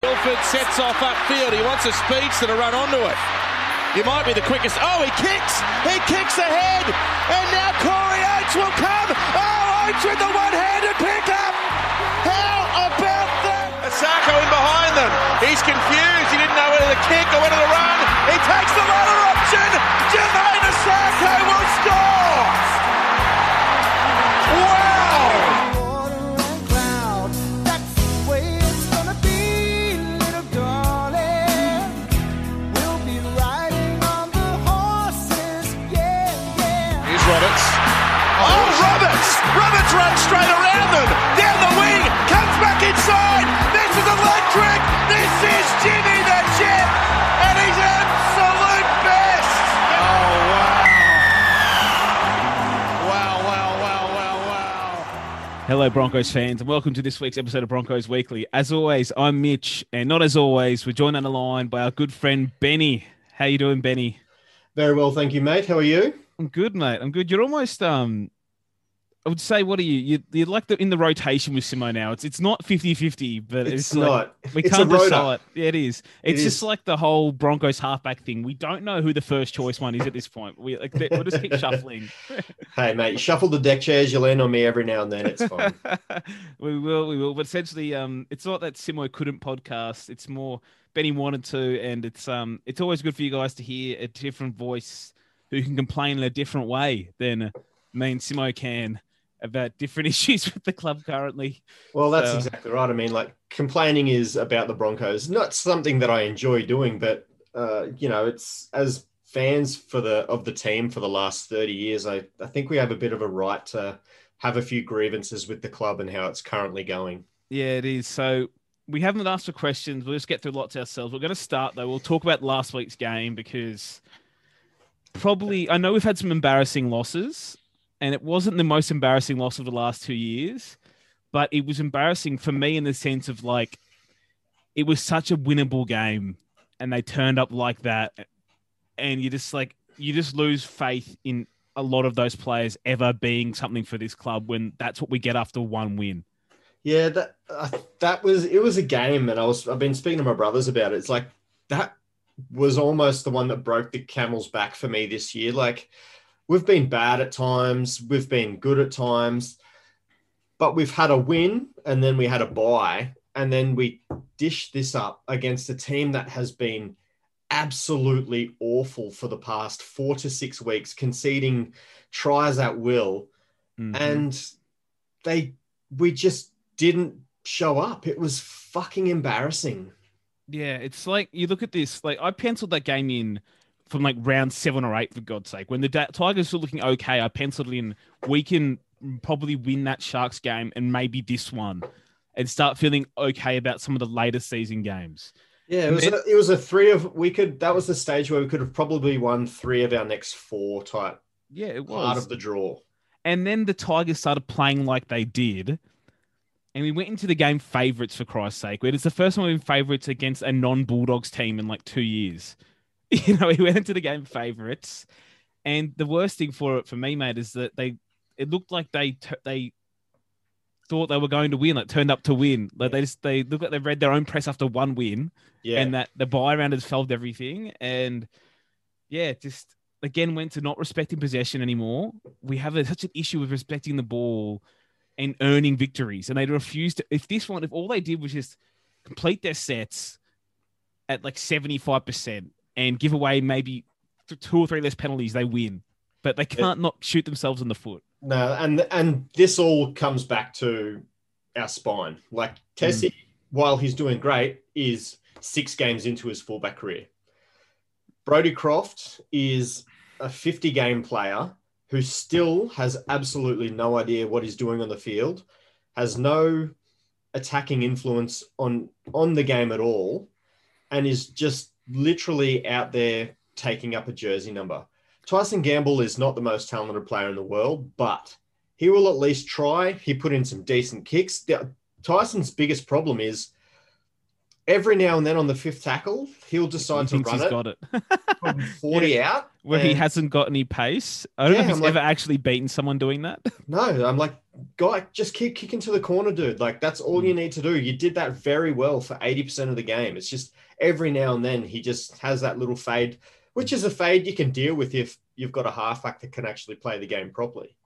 Milford sets off upfield. He wants a speedster to run onto it. He might be the quickest. Oh, he kicks. He kicks ahead. And now Corey Oates will come. Oh, Oates with the one-handed pickup. How about that? Isaako in behind them. He's confused. He didn't know whether to kick or whether to run. He takes the lower Hello, Broncos fans, and welcome to this week's episode of Broncos Weekly. As always, I'm Mitch, and not as always, we're joined on the line by our good friend Benny. How you doing, Benny? Very well, thank you, mate. How are you? I'm good, mate. I'm good. You're almost um I would say what are you? You you're like the in the rotation with Simo now. It's it's not 50-50, but it's, It's like, not. we It's can't decide. Yeah, it is. It's It just is. like the whole Broncos halfback thing. We don't know who the first choice one is at this point. We like we'll just keep shuffling. Hey, mate, you shuffle the deck chairs, you land on me every now and then. It's fine. we will, we will. But essentially, um, it's not that Simo couldn't podcast. It's more Benny wanted to, and it's um, it's always good for you guys to hear a different voice who can complain in a different way than me and Simo can about different issues with the club currently. Well, that's So- exactly right. I mean, like complaining is about the Broncos, not something that I enjoy doing, but uh, you know, it's as fans for the of the team for the last 30 years, I, I think we have a bit of a right to have a few grievances with the club and how it's currently going. Yeah, it is. So we haven't asked for questions. We'll just get through lots ourselves. We're going to start though. We'll talk about last week's game because probably I know we've had some embarrassing losses, and it wasn't the most embarrassing loss of the last two years, but it was embarrassing for me in the sense of like it was such a winnable game, and they turned up like that, and you just like you just lose faith in a lot of those players ever being something for this club when that's what we get after one win. Yeah, that uh, that was it was a game, and I was I've been speaking to my brothers about it. It's like that was almost the one that broke the camel's back for me this year. Like we've been bad at times, we've been good at times, but we've had a win and then we had a bye, and then we dish this up against a team that has been absolutely awful for the past four to six weeks, conceding tries at will Mhm. and they we just didn't show up. It was fucking embarrassing. Yeah, it's like you look at this. Like I penciled that game in from like round seven or eight, for God's sake. When the da- Tigers were looking okay, I penciled in we can probably win that Sharks game and maybe this one, and start feeling okay about some of the later season games. Yeah, it was And a, it was a three of we could that was the stage where we could have probably won three of our next four type Yeah, it was part of the draw. And then the Tigers started playing like they did. And we went into the game favourites for Christ's sake. It is the first time we've been favourites against a non Bulldogs team in like two years. You know, he went into the game favourites. And the worst thing for it for me, mate, is that they it looked like they t- they thought they were going to win, like turned up to win. Like they just they look like they read their own press after one win Yeah. and that the buy round has solved everything. And yeah, just again went to not respecting possession anymore. We have a, such an issue with respecting the ball and earning victories, and they refused to. If this one, if all they did was just complete their sets at like seventy five percent and give away maybe two or three less penalties, they win. But they can't not shoot themselves in the foot. No, and and this all comes back to our spine. Like Tessie, mm. while he's doing great, is six games into his fullback career. Brodie Croft is a 50 game player who still has absolutely no idea what he's doing on the field, has no attacking influence on on the game at all, and is just literally out there taking up a jersey number. Tyson Gamble is not the most talented player in the world, but he will at least try. He put in some decent kicks. Tyson's biggest problem is every now and then on the fifth tackle, he'll decide to run he's it, got it. from 40 out. Where he hasn't got any pace. I don't know if he's I'm like- ever actually beaten someone doing that. No, I'm like, guy, just keep kicking to the corner, dude. Like, that's all Hmm. you need to do. You did that very well for 80% of the game. It's just every now and then he just has that little fade, which is a fade you can deal with if you've got a halfback that can actually play the game properly.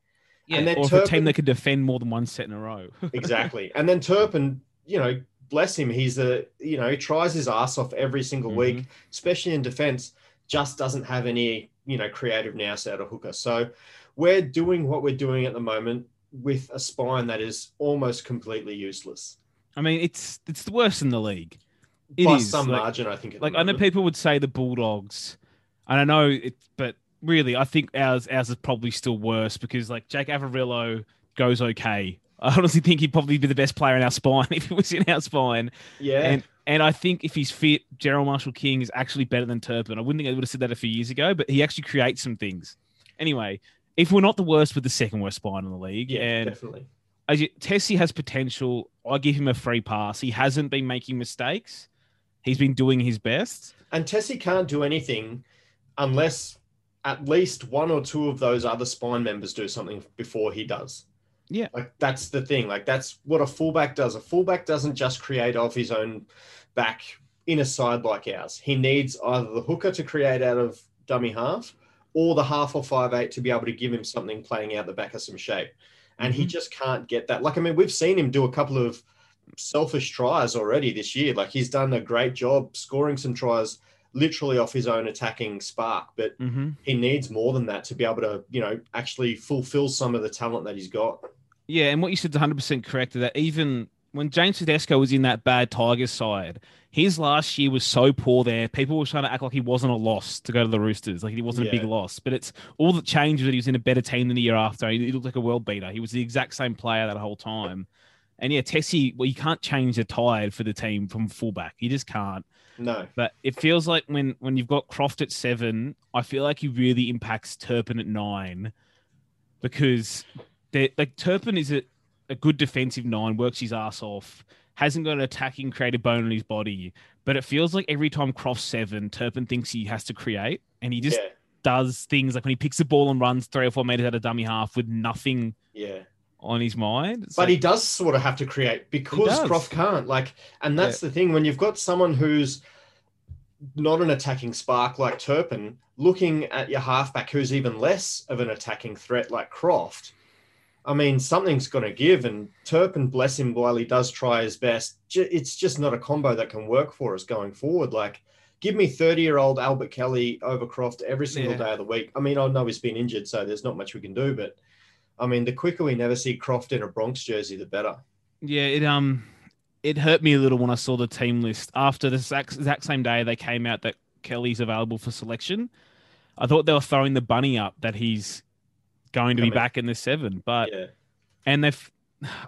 Yeah, And then or for a team that can defend more than one set in a row. Exactly. and then Turpin, you know, bless him. He's a, you know, he tries his ass off every single Mhm. week, especially in defense, just doesn't have any, you know, creative nous out of hooker. So we're doing what we're doing at the moment with a spine that is almost completely useless. I mean, it's it's the worst in the league. It By is, some like- margin, I think. Like I know people would say the Bulldogs, and I know it, but really, I think ours ours is probably still worse because like Jake Averillo goes okay. I honestly think he'd probably be the best player in our spine if he was in our spine. Yeah. And and I think if he's fit, Gerald Marshall King is actually better than Turpin. I wouldn't think I would have said that a few years ago, but he actually creates some things. Anyway, if we're not the worst, we're the second worst spine in the league. yeah, and definitely. as you, Tessie has potential. I give him a free pass. He hasn't been making mistakes. He's been doing his best. And Tessie can't do anything unless at least one or two of those other spine members do something before he does. Yeah. Like that's the thing. Like that's what a fullback does. A fullback doesn't just create off his own back in a side like ours. He needs either the hooker to create out of dummy half or the half or five eight to be able to give him something playing out the back of some shape. And he Mhm. just can't get that. Like, I mean, we've seen him do a couple of selfish tries already this year. Like he's done a great job scoring some tries literally off his own attacking spark, but Mm-hmm. he needs more than that to be able to, you know, actually fulfill some of the talent that he's got. Yeah, and what you said is 100% correct. That even when James Tedesco was in that bad Tigers side, his last year was so poor there. People were trying to act like he wasn't a loss to go to the Roosters, like he wasn't a big loss. But it's all that changed that he was in a better team than the year after. He looked like a world beater. He was the exact same player that whole time. And yeah, Tessie, well, you can't change the tide for the team from fullback. You just can't. No. But it feels like when when you've got Croft at seven, I feel like he really impacts Turpin at nine because like Turpin is a, a good defensive nine, works his ass off, hasn't got an attacking creative bone in his body. But it feels like every time Croft's seven, Turpin thinks he has to create, and he just yeah. does things like when he picks the ball and runs three or four meters out of dummy half with nothing Yeah. On his mind. It's But like- he does sort of have to create because. Croft can't. Like, and that's the thing when you've got someone who's not an attacking spark like Turpin, looking at your halfback who's even less of an attacking threat like Croft. I mean, something's going to give, and Turpin, bless him, while he does try his best, it's just not a combo that can work for us going forward. Like, give me 30 year old Albert Kelly over Croft every single Yeah. day of the week. I mean, I know he's been injured, so there's not much we can do, but I mean, the quicker we never see Croft in a Broncos jersey, the better. Yeah, it um, it hurt me a little when I saw the team list after the exact, exact same day they came out that Kelly's available for selection. I thought they were throwing the bunny up that he's going to be back in the seven, but yeah. and they've.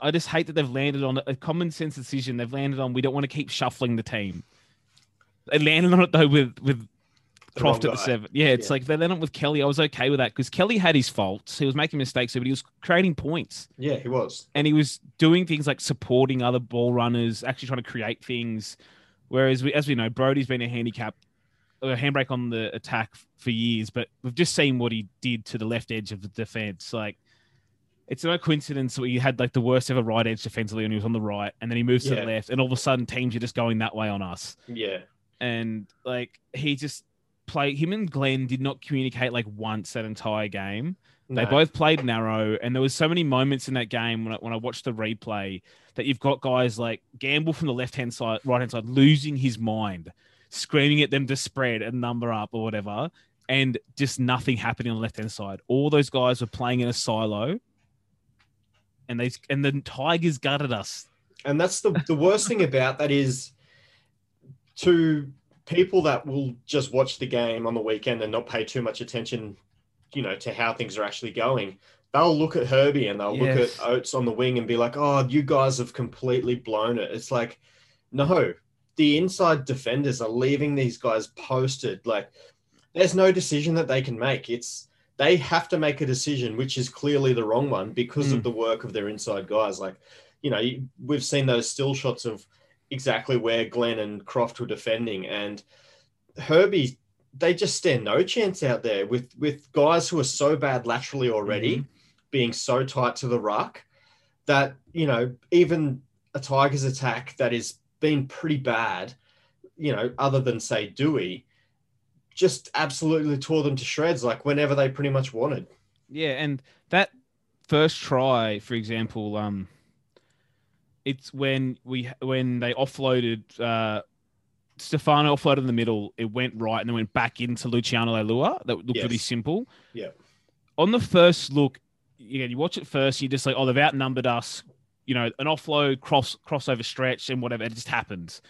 I just hate that they've landed on a common sense decision. They've landed on we don't want to keep shuffling the team. They landed on it though with with Croft at the seven. Yeah, it's Yeah. like they landed with Kelly. I was okay with that because Kelly had his faults. He was making mistakes, but he was creating points Yeah, he was. and he was doing things like supporting other ball runners, actually trying to create things. Whereas, we, as we know, Brodie's been a handicap, a handbrake on the attack for years, but we've just seen what he did to the left edge of the defense. Like, it's no coincidence that he had like the worst ever right edge defensively when he was on the right, and then he moves to the left, and all of a sudden teams are just going that way on us. Yeah. And like, he just played. Him and Glenn did not communicate like once that entire game. They No. both played narrow, and there was so many moments in that game when I, when I watched the replay that you've got guys like Gamble from the left hand side, right hand side, losing his mind, screaming at them to spread and number up or whatever, and just nothing happening on the left hand side. All those guys were playing in a silo, and they and the Tigers gutted us. And that's the, the worst thing about that is to people that will just watch the game on the weekend and not pay too much attention, you know, to how things are actually going. they'll look at Herbie and they'll Yes. look at Oates on the wing and be like, "Oh, you guys have completely blown it." It's like, no, the inside defenders are leaving these guys posted. Like, there's no decision that they can make. It's they have to make a decision, which is clearly the wrong one because of Mm. the work of their inside guys. Like, you know, we've seen those still shots of exactly where Glenn and Croft were defending, and Herbie. They just stand no chance out there with with guys who are so bad laterally already, being so tight to the ruck that you know even a Tigers attack that is been pretty bad, you know, other than say Doueihi, just absolutely tore them to shreds. Like whenever they pretty much wanted. Yeah, and that first try, for example, um, it's when we when they offloaded uh, Stefano offloaded in the middle. It went right and then went back into Luciano Leilua. That looked really simple. Yeah. On the first look, again, you watch it first. You just like, oh, they've outnumbered us. You know, an offload, cross crossover stretch, and whatever. It just happens.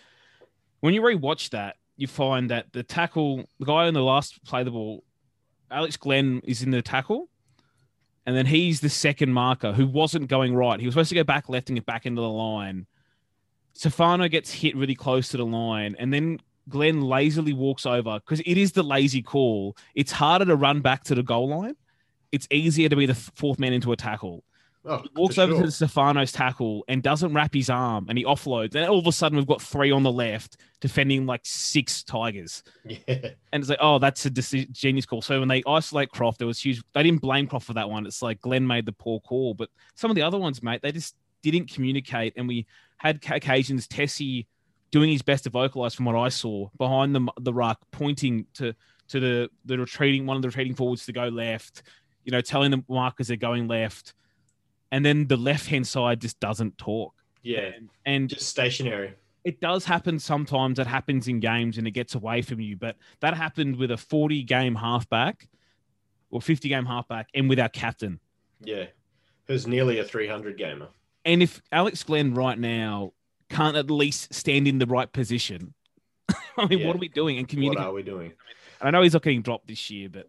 When you rewatch that, you find that the tackle, the guy on the last play the ball, Alex Glenn is in the tackle. And then he's the second marker who wasn't going right. He was supposed to go back left and get back into the line. Stefano gets hit really close to the line. And then Glenn lazily walks over because it is the lazy call. It's harder to run back to the goal line. It's easier to be the fourth man into a tackle. Oh, He walks over sure. to Stefano's tackle and doesn't wrap his arm and he offloads. And all of a sudden, we've got three on the left defending like six Tigers. yeah, And it's like, oh, that's a genius call. So when they isolate Croft, there was huge. They didn't blame Croft for that one. It's like Glenn made the poor call, but some of the other ones, mate, they just didn't communicate. And we had occasions Tessie doing his best to vocalize from what I saw behind the the ruck, pointing to to the the retreating one of the retreating forwards to go left. You know, telling the markers they're going left, and then the left hand side just doesn't talk. yeah, And, and just stationary. it does happen sometimes. It happens in games and it gets away from you. But that happened with a 40 game halfback or 50 game halfback and with our captain. Yeah, who's nearly a 300 gamer. And if Alex Glenn right now can't at least stand in the right position, I mean, Yeah. what are we doing? And What are we doing? I know he's not getting dropped this year, but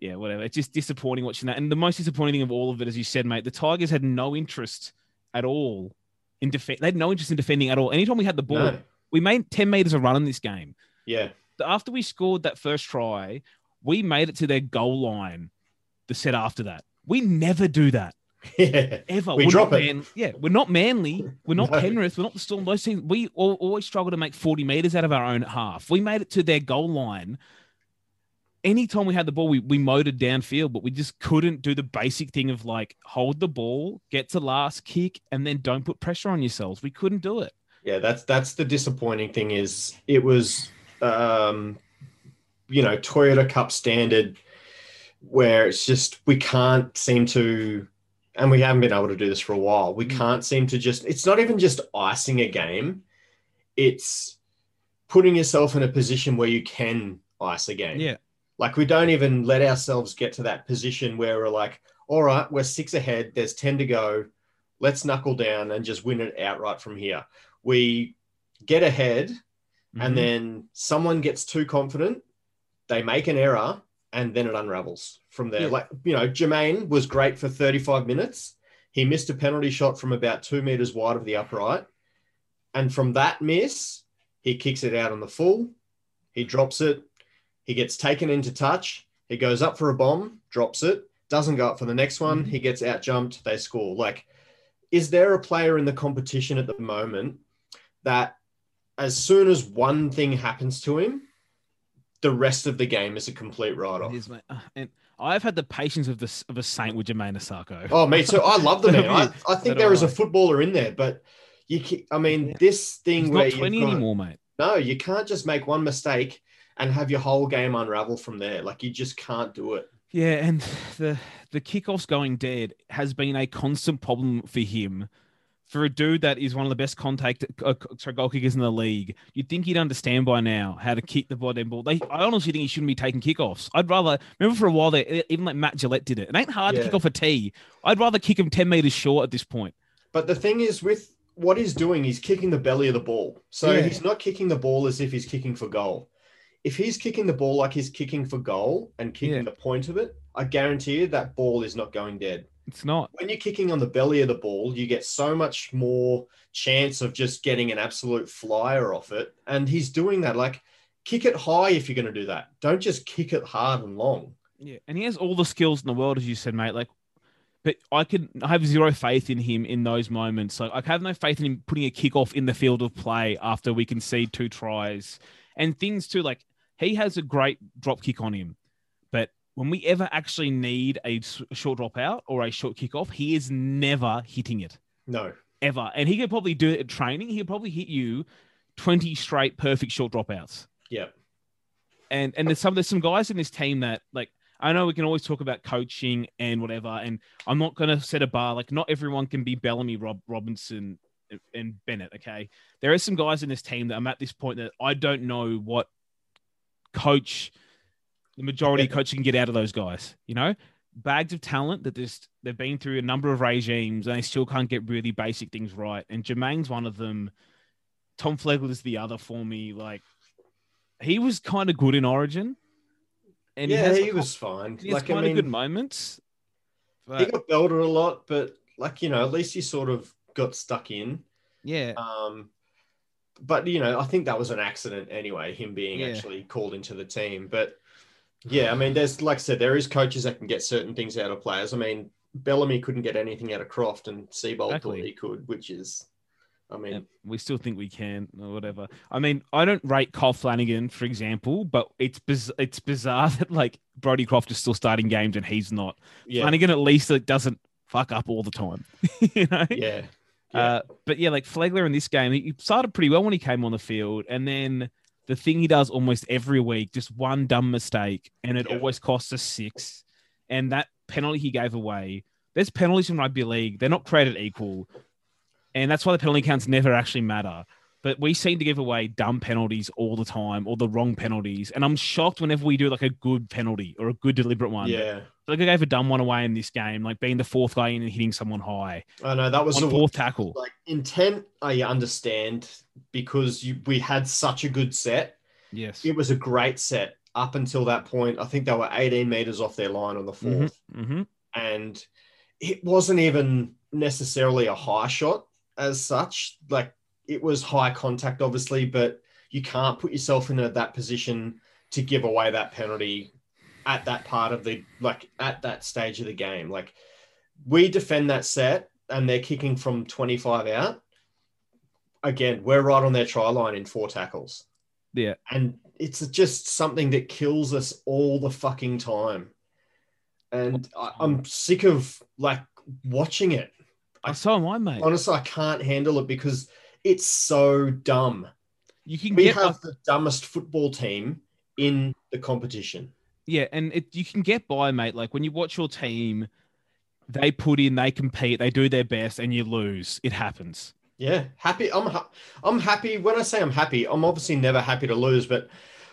yeah, whatever. It's just disappointing watching that. And the most disappointing thing of all of it, as you said, mate, the Tigers had no interest at all in defend. They had no interest in defending at all. Anytime we had the ball, No. we made 10 meters of run in this game. Yeah, after we scored that first try, we made it to their goal line the set after that. We never do that. yeah, Ever. We We're drop it. Man- yeah, we're not manly. We're not No. Penrith. We're not the Storm. Those teams. We al- always struggle to make 40 meters out of our own half. We made it to their goal line. Anytime we had the ball, we, we motored downfield, but we just couldn't do the basic thing of like hold the ball, get to last kick, and then don't put pressure on yourselves. We couldn't do it. yeah. That's that's the disappointing thing is it was, um, you know, Toyota Cup standard, where it's just we can't seem to, and we haven't been able to do this for a while. We Mm. can't seem to just. It's not even just icing a game; it's putting yourself in a position where you can ice a game. Yeah. Like we don't even let ourselves get to that position where we're like, all right, we're six ahead. There's 10 to go. Let's knuckle down and just win it outright from here. We get ahead Mhm. and then someone gets too confident. They make an error and then it unravels from there. Yeah. Like, you know, Jamayne was great for 35 minutes. He missed a penalty shot from about two meters wide of the upright. And from that miss, he kicks it out on the full. He drops it. He gets taken into touch. He goes up for a bomb, drops it, doesn't go up for the next one. Mhm. He gets out jumped. They score. Like, is there a player in the competition at the moment that as soon as one thing happens to him, the rest of the game is a complete write off? It is, mate. Uh, And I've had the patience of this of a saint with Jamayne Isaako. Oh, me too. I love the man. I, I think there is a footballer in there, but you, ca- I mean, this thing He's where not 20 got- anymore, mate. No, you can't just make one mistake and have your whole game unravel from there. Like you just can't do it. Yeah, and the the kickoffs going dead has been a constant problem for him. For a dude that is one of the best contact uh, sorry, goal kickers in the league, you'd think he'd understand by now how to kick the ball ball. They, I honestly think he shouldn't be taking kickoffs. I'd rather remember for a while there, e, even like Matt Gillette did it. It ain't hard to kick off a tee. I'd rather kick him ten meters short at this point. But the thing is, with what he's doing, he's kicking the belly of the ball. So Yeah. he's not kicking the ball as if he's kicking for goal. If he's kicking the ball like he's kicking for goal and kicking Yeah. the point of it, I guarantee you that ball is not going dead. It's not. when you're kicking on the belly of the ball, you get so much more chance of just getting an absolute flyer off it. And he's doing that. Like, kick it high if you're going to do that. Don't just kick it hard and long. Yeah, and he has all the skills in the world, as you said, mate. Like, but I could I have zero faith in him in those moments. Like, I have no faith in him putting a kickoff in the field of play after we concede two tries and things too. Like, he has a great drop kick on him, but when we ever actually need a short drop out or a short kickoff, he is never hitting it No. ever. And he could probably do it at training. He could probably hit you twenty straight perfect short dropouts. Yeah. and and there's some there's some guys in this team that like I know we can always talk about coaching and whatever, and I'm not gonna set a bar like not everyone can be Bellamy, Rob Robinson, and- and Bennett. Okay, there are some guys in this team that I'm at this point that I don't know what coach the majority of Yeah. coach can get out of those guys. You know, bags of talent that just they've been through a number of regimes and they still can't get really basic things right. And Jamayne's one of them. Tom Flegler's the other for me. Like he was kind of good in Origin, and yeah, he, he was fine. he Like, I kind mean, of good moments. he got belted a lot, but like, you know, at least he sort of got stuck in. yeah, Um, but you know, I think that was an accident anyway, him being Yeah. actually called into the team. But yeah, I mean, there's like I said, there is coaches that can get certain things out of players. I mean, Bellamy couldn't get anything out of Croft, and Seibold Exactly. thought he could, which is, I mean, and we still think we can or whatever. I mean, I don't rate Kyle Flanagan, for example, but it's biz- it's bizarre that like Brodie Croft is still starting games and he's not. yeah, Flanagan at least like, doesn't fuck up all the time, you know. yeah, yeah. Uh, but yeah, like Flegler in this game, he started pretty well when he came on the field, and then the thing he does almost every week, just one dumb mistake, and it Yeah. always costs us six. And that penalty he gave away, there's penalties in rugby league; they're not created equal, and that's why the penalty counts never actually matter. But we seem to give away dumb penalties all the time, or the wrong penalties, and I'm shocked whenever we do like a good penalty or a good deliberate one. yeah. like I gave a dumb one away in this game, like being the fourth guy in and hitting someone high I know that was the fourth tackle. like intent. I understand because you, we had such a good set. Yes. It was a great set up until that point. I think they were 18 meters off their line on the 4th hmm and it wasn't even necessarily a high shot as such. Like it was high contact, obviously, but you can't put yourself in a, that position to give away that penalty at that part of the like at that stage of the game. Like we defend that set and they're kicking from 25 out. Again, we're right on their try line in four tackles. Yeah. And it's just something that kills us all the fucking time. And I, I'm sick of like watching it. I- so am I, mate. Honestly, I can't handle it because it's so dumb. You can We get have like- the dumbest football team in the competition. yeah, and it, you can get by, mate. Like when you watch your team, they put in, they compete, they do their best, and you lose. It happens. Yeah, happy. I'm ha- I'm happy. When I say I'm happy, I'm obviously never happy to lose. But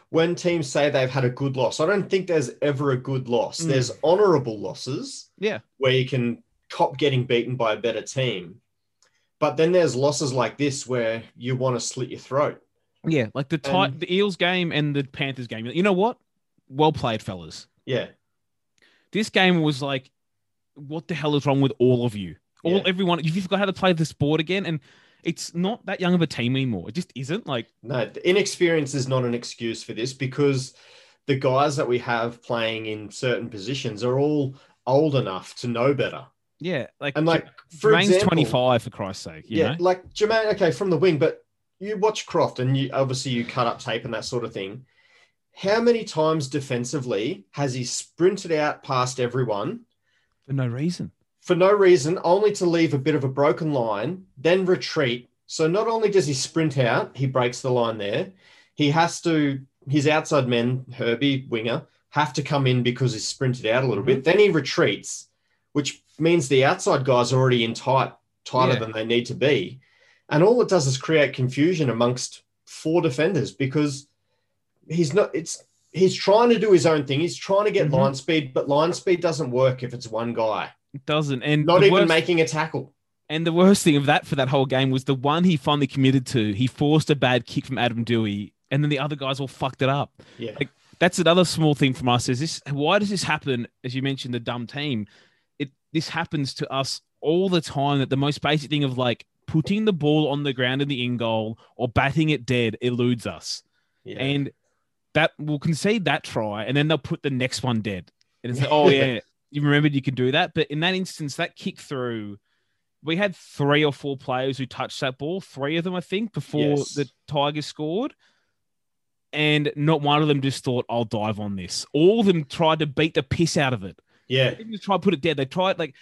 when teams say they've had a good loss, I don't think there's ever a good loss. Mm. There's honourable losses. Yeah. where you can cop getting beaten by a better team. But then there's losses like this where you want to slit your throat. Yeah, like the ti- And- the Eels game and the Panthers game. You know what? Well played, fellas. Yeah, This game was like, what the hell is wrong with all of you? All Yeah. everyone, you forgot how to play the sport again, and it's not that young of a team anymore. It just isn't. Like, no, the inexperience is not an excuse for this because the guys that we have playing in certain positions are all old enough to know better. Yeah, like And like, for Jamayne's example, twenty five for Christ's sake. You yeah, know? like Jamayne, okay, from the wing, but you watch Croft and you obviously you cut up tape and that sort of thing. How many times defensively has he sprinted out past everyone for no reason. for no reason, only to leave a bit of a broken line, then retreat? So not only does he sprint out, he breaks the line there. He has to, his outside men, Herbie, winger, have to come in because he's sprinted out a little bit. Mm-hmm. Then he retreats, which means the outside guys are already in tight, tighter Yeah. than they need to be. And all it does is create confusion amongst four defenders because he's not, it's, he's trying to do his own thing. He's trying to get Mhm. line speed, but line speed doesn't work if it's one guy. It doesn't. And Not even worst- making a tackle. And the worst thing of that for that whole game was the one he finally committed to. He forced a bad kick from Adam Doueihi, and then the other guys all fucked it up. Yeah. Like, That's another small thing from us. Is this why does this happen? As you mentioned, the dumb team. This happens to us all the time. That the most basic thing of like putting the ball on the ground in the in goal or batting it dead eludes us, Yeah. and that we'll concede that try, and then they'll put the next one dead, and it's like, oh yeah, you remembered you could do that. But in that instance, that kick through. We had three or four players who touched that ball, three of them, I think, before Yes. the Tigers scored and not one of them just thought I'll dive on this. All of them tried to beat the piss out of it. Yeah. They just try to put it dead. They tried like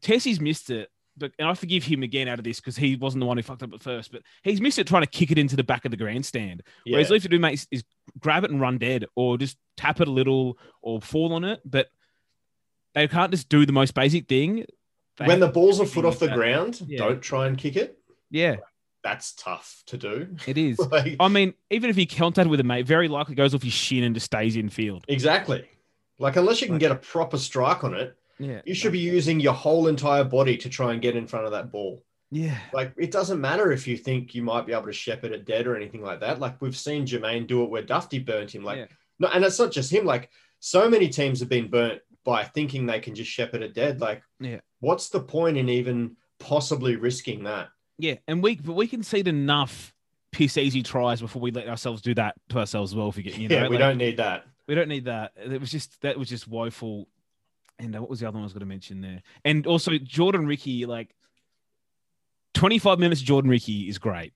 Tessie's missed it, but and I forgive him again out of this because he wasn't the one who fucked up at first. But he's missed it trying to kick it into the back of the grandstand. Yeah. Whereas have to do, mate, is, is grab it and run dead, or just tap it a little, or fall on it. But they can't just do the most basic thing. They when the ball's a foot off the that. ground, Yeah. don't try and kick it. yeah, That's tough to do. it is. like, I mean, even if he contacted with a mate, very likely goes off his shin and just stays in field. exactly. Like unless you can get a proper strike on it, Yeah, you should be using your whole entire body to try and get in front of that ball. Yeah, Like it doesn't matter if you think you might be able to shepherd it dead or anything like that. Like we've seen Jamayne do it where Dufty burnt him. Like Yeah. no, and it's not just him. Like so many teams have been burnt by thinking they can just shepherd it dead. Like Yeah. what's the point in even possibly risking that? Yeah, and we but we concede enough piss easy tries before we let ourselves do that to ourselves as well. If we get you know, yeah, we like, don't need that. We don't need that. It was just that was just woeful. And uh, what was the other one I was going to mention there? And also Jordan Riki, like twenty five minutes. Jordan Riki is great.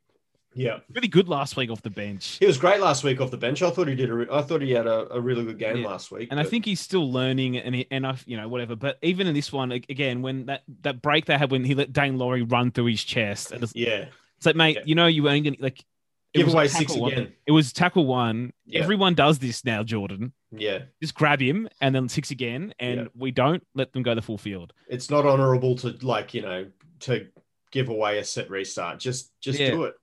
Yeah, Really good last week off the bench. he was great last week off the bench. I thought he did. A re- I thought he had a, a really good game Yeah. last week. And I think he's still learning, and he, and I, you know, whatever. But even in this one, again, when that that break they had when he let Daine Laurie run through his chest, and it's, yeah, it's like, mate, Yeah. you know, you ain't gonna like. It give away six one. again. It was tackle one. Yeah. Everyone does this now, Jordan. Yeah, Just grab him and then six again, and Yeah. we don't let them go the full field. it's not honourable to like you know to give away a set restart. Just just Yeah. do it.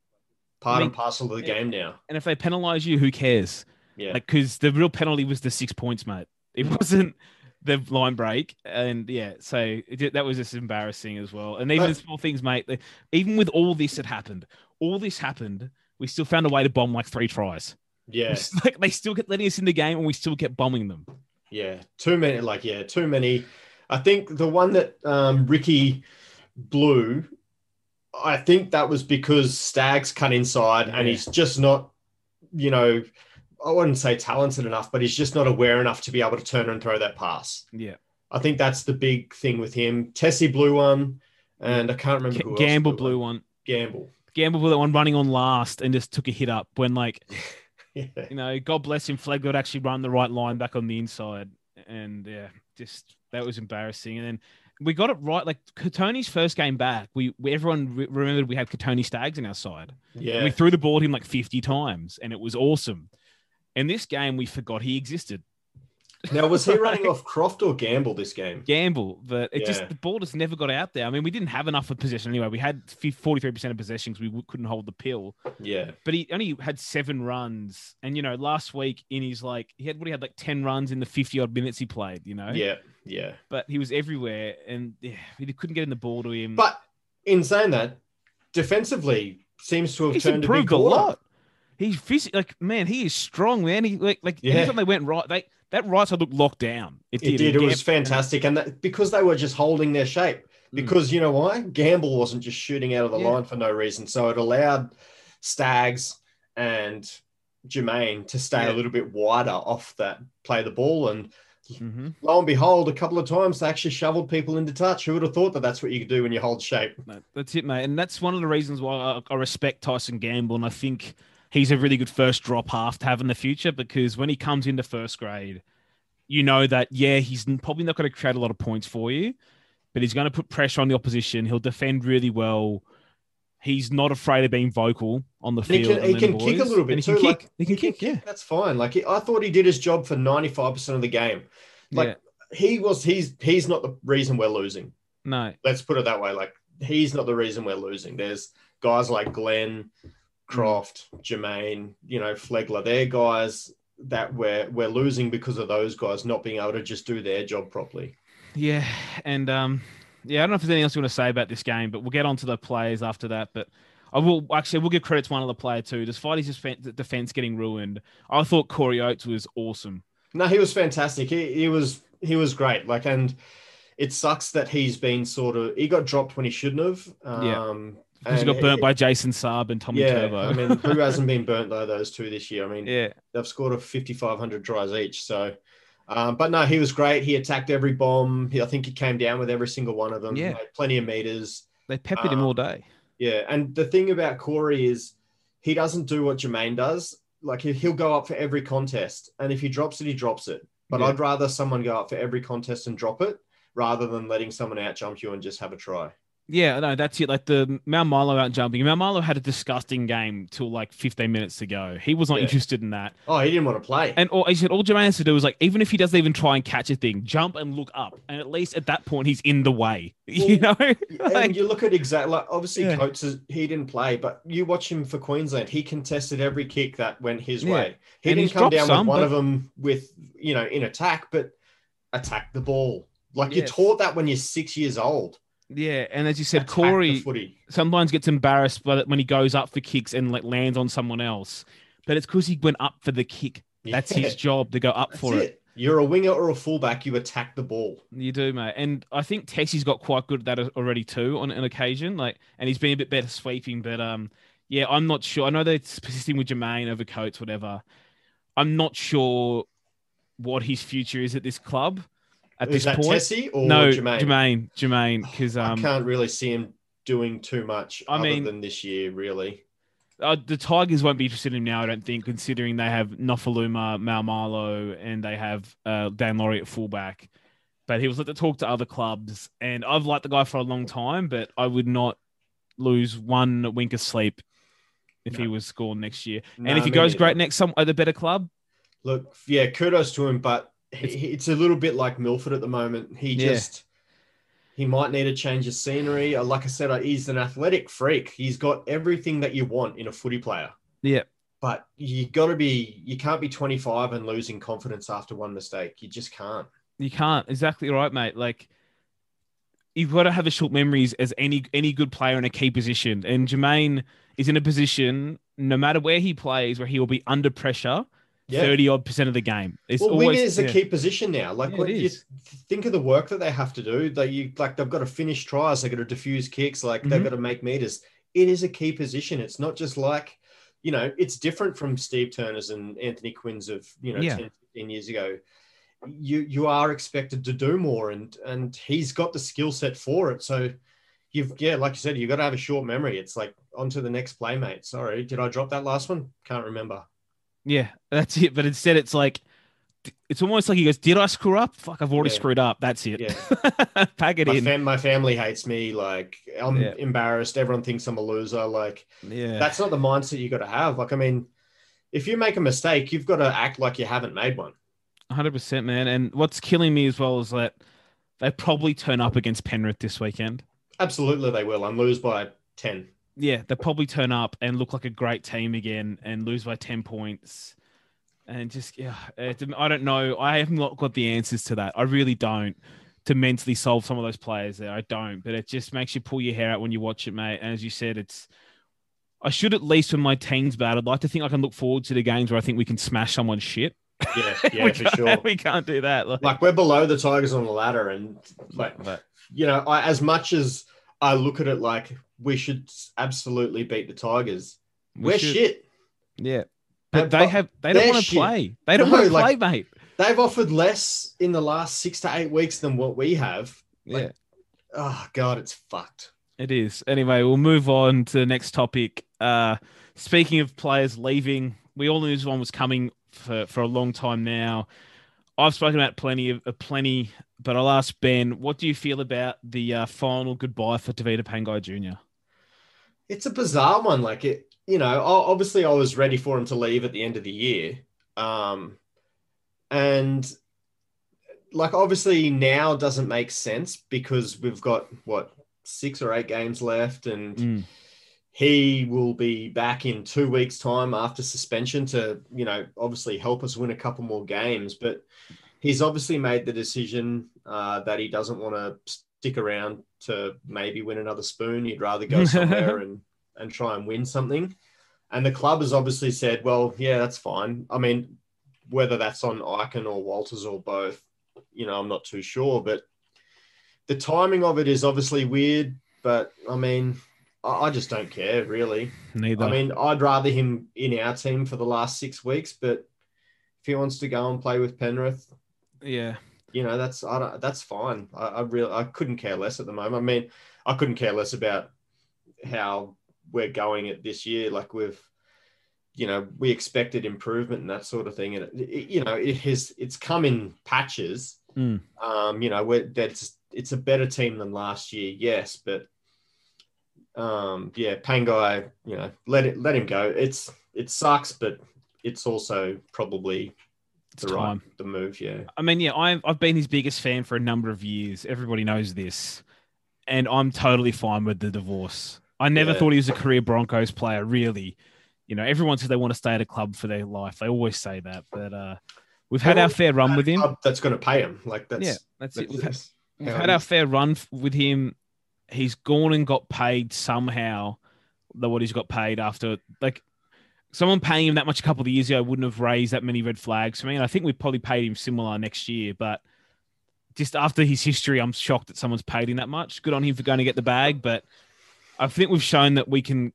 Part I mean, and parcel of the game now. And if they penalize you, who cares? Yeah, Like, because the real penalty was the six points, mate. It wasn't the line break, and yeah, so it, that was just embarrassing as well. And even But- small things, mate. even with all this that happened, all this happened, we still found a way to bomb like three tries. yeah, like they still kept letting us in the game, and we still kept bombing them. yeah. Too many. Like yeah, too many. I think the one that um, Riki blew, I think that was because Staggs cut inside and Yeah. he's just not, you know, I wouldn't say talented enough, but he's just not aware enough to be able to turn and throw that pass. Yeah, I think that's the big thing with him. Tessie blew one, and I can't remember who else Gamble blew blew one. one. Gamble. Gamble that one running on last and just took a hit up when like Yeah. you know, God bless him, Flegg got actually run the right line back on the inside. And yeah, just that was embarrassing. And then we got it right. Like Kotoni's first game back, we, we everyone re- remembered we had Kotoni Staggs in our side. Yeah. We threw the ball at him like 50 times and it was awesome. In this game, we forgot he existed. Now, was he running off Croft or Gamble this game? Gamble, but it Yeah. just the ball just never got out there. I mean, we didn't have enough of possession anyway. We had 43% of possessions. We couldn't hold the pill. Yeah. but he only had seven runs. And you know, last week in his like he had what he had like ten runs in the fifty odd minutes he played. You know, Yeah. Yeah. But he was everywhere, and yeah, he couldn't get in the ball to him. But in saying that, defensively seems to have he's turned a big improved a corner. lot. He's phys- like man, he is strong, man. He like like Yeah. anytime they went right, they that right side looked locked down. It It did. did. It was fantastic, and that because they were just holding their shape. Mm. Because you know why? Gamble wasn't just shooting out of the Yeah. line for no reason, so it allowed Staggs and Jamayne to stay Yeah. a little bit wider off that play the ball, and Mhm. lo and behold, a couple of times they actually shoveled people into touch. Who would have thought that that's what you could do when you hold shape? No, That's it, mate. And that's one of the reasons why I, I respect Tyson Gamble. And I think he's a really good first drop half to have in the future because when he comes into first grade, you know that, yeah, he's probably not going to create a lot of points for you, but he's going to put pressure on the opposition. He'll defend really well. He's not afraid of being vocal on the And he field. can, he can kick a little bit And he too. Can like, kick. He can kick, yeah. That's fine. Like I thought he did his job for ninety five percent of the game. Like yeah. he was. He's he's not the reason we're losing. No. Let's put it that way. Like he's not the reason we're losing. There's guys like Glenn, Croft, Jamayne, you know, Flegler. They're guys that we're we're losing because of those guys not being able to just do their job properly. Yeah, and um, yeah, I don't know if there's anything else you want to say about this game, but we'll get on to the players after that. But I will actually we'll give credit to one other player too. Despite his defense, defense getting ruined, I thought Corey Oates was awesome. No, he was fantastic. He he was he was great. Like and it sucks that he's been sort of he got dropped when he shouldn't have. Yeah. Because he and got burnt it- by Jason Saab and Tommy yeah, Turbo. I mean, who hasn't been burnt by those two this year? I mean, yeah, they've scored a 5,500 tries each. So, um, but no, he was great. He attacked every bomb. He, I think he came down with every single one of them. Yeah. Made plenty of meters. they peppered him Um, all day. Yeah, and the thing about Corey is he doesn't do what Jamayne does. Like he- he'll go up for every contest, and if he drops it, he drops it. But Yeah. I'd rather someone go up for every contest and drop it rather than letting someone out jump you and just have a try. Yeah, no, that's it. Like the Maumalo out jumping. Maumalo had a disgusting game till like 15 minutes to go. He was not Yeah. interested in that. Oh, he didn't want to play. And all, he said all Jamayne has to do is like, even if he doesn't even try and catch a thing, jump and look up. And at least at that point, he's in the way. you know? and Like, you look at exactly like obviously Yeah. Coates is, he didn't play, but you watch him for Queensland. He contested every kick that went his Yeah. way. He And didn't come down some, with one but- of them with you know in attack, but attack the ball. Like you're taught that when you're six years old. Yeah. And as you said, Attack Corey sometimes gets embarrassed by when he goes up for kicks and like lands on someone else. But it's because he went up for the kick. That's Yeah. his job to go up That's for it. it. You're a winger or a fullback. You attack the ball. You do, mate. And I think Tessie's got quite good at that already too on an occasion. Like, and he's been a bit better sweeping. But um, yeah, I'm not sure. I know they're persisting with Jamayne over Coates, whatever. I'm not sure what his future is at this club at Is this that point. Tessie or no, Jamayne? Jamayne, Jamayne, because I um, can't really see him doing too much I other mean- than this year, really. uh, the Tigers won't be interested in him now. I don't think, considering they have Nofoaluma, Maumalo, and they have uh, Dan Laurie at fullback. But he was let to talk to other clubs, and I've liked the guy for a long time. But I would not lose one wink of sleep if he was scored next year. No, and if he goes great next some at a better club, Look, yeah, kudos to him, but It's- it's a little bit like Milford at the moment. He Yeah. just he might need a change of scenery. Uh, Like I said, uh, he's an athletic freak. He's got everything that you want in a footy player. Yeah. But you got to be you can't be 25 and losing confidence after one mistake. You just can't. you can't. Exactly right, mate. Like you've got to have as short memories as any any good player in a key position. And Jamayne is in a position, no matter where he plays, where he will be under pressure Yeah. thirty odd percent of the game. It's well, always is a key position now. Like Yeah, when it you think of the work that they have to do, that you like they've got to finish tries, they've got to diffuse kicks, like they've Mhm. got to make meters. It is a key position. It's not just like, you know, it's different from Steve Turner's and Anthony Quinn's of, you know, Yeah. 10, 15 years ago. You you are expected to do more and and he's got the skill set for it. So you've yeah, like you said, you've got to have a short memory. It's like on to the next playmate. Sorry, did I drop that last one? Can't remember. Yeah, that's it. But instead, it's like it's almost like he goes, "Did I screw up? Fuck, I've already Yeah. screwed up. That's it. Yeah. Pack it my, in." fam- my family hates me. Like I'm Yeah. embarrassed. Everyone thinks I'm a loser. Like yeah, that's not the mindset you got to have. Like I mean, if you make a mistake, you've got to act like you haven't made one. hundred percent, man. And what's killing me as well is that they probably turn up against Penrith this weekend. Absolutely, they will and lose by ten. Yeah, they'll probably turn up and look like a great team again and lose by 10 points. And just, yeah, I don't know. I haven't got got the answers to that. I really don't to mentally solve some of those players there. I don't, but it just makes you pull your hair out when you watch it, mate. And as you said, it's, I should at least when my team's bad, I'd like to think I can look forward to the games where I think we can smash someone's shit. Yeah, yeah, for sure. We can't do that. Like, Like we're below the Tigers on the ladder, and like but, you know, I, as much as I look at it like we should absolutely beat the Tigers, we are shit. Yeah. But- they but have, they don't want to play. They don't No, want to like- play, mate. They've offered less in the last six to eight weeks than what we have. Yeah. Oh God, it's fucked. It is. Anyway, we'll move on to the next topic. Uh, speaking of players leaving, we all knew this one was coming for, for a long time now. I've spoken about plenty of uh, plenty, but I'll ask Ben, what do you feel about the uh, final goodbye for Tevita Pangai Jr.? It's a bizarre one. Like it, you know, obviously I was ready for him to leave at the end of the year. Um, and like obviously now doesn't make sense because we've got what six or eight games left and Mm. he will be back in two weeks time after suspension to you know obviously help us win a couple more games but he's obviously made the decision uh, that he doesn't want to stick around to maybe win another spoon he'd rather go somewhere and and try and win something and the club has obviously said well yeah that's fine i mean whether that's on Icon or Walters or both you know I'm not too sure but the timing of it is obviously weird, but I mean, I, I just don't care really. Neither. I mean, I'd rather him in our team for the last six weeks, but if he wants to go and play with Penrith, yeah. you know, that's I don't, that's fine. I, I really I couldn't care less at the moment. I mean, I couldn't care less about how we're going at this year. Like we've, you know, we expected improvement and that sort of thing, and it, it- you know, it has it's come in patches. Mm. Um, you know, we're, that's it's a better team than last year, yes, but um, yeah, Pangai, you know, let it let him go. It's it sucks, but it's also probably It's the right time. the move. Yeah. I mean, yeah, I've, I've been his biggest fan for a number of years. Everybody knows this. And I'm totally fine with the divorce. I never Yeah. thought he was a career Broncos player, really. You know, everyone says they want to stay at a club for their life. They always say that. But uh, we've had our fair run with him. That's going to pay him. Like that's Yeah, that's it. We've had, we've had our fair run f- with him. He's gone and got paid somehow. The what he's got paid after, like someone paying him that much a couple of years ago wouldn't have raised that many red flags for me. And I think we probably paid him similar next year, but just after his history, I'm shocked that someone's paid him that much. Good on him for going to get the bag, but I think we've shown that we can,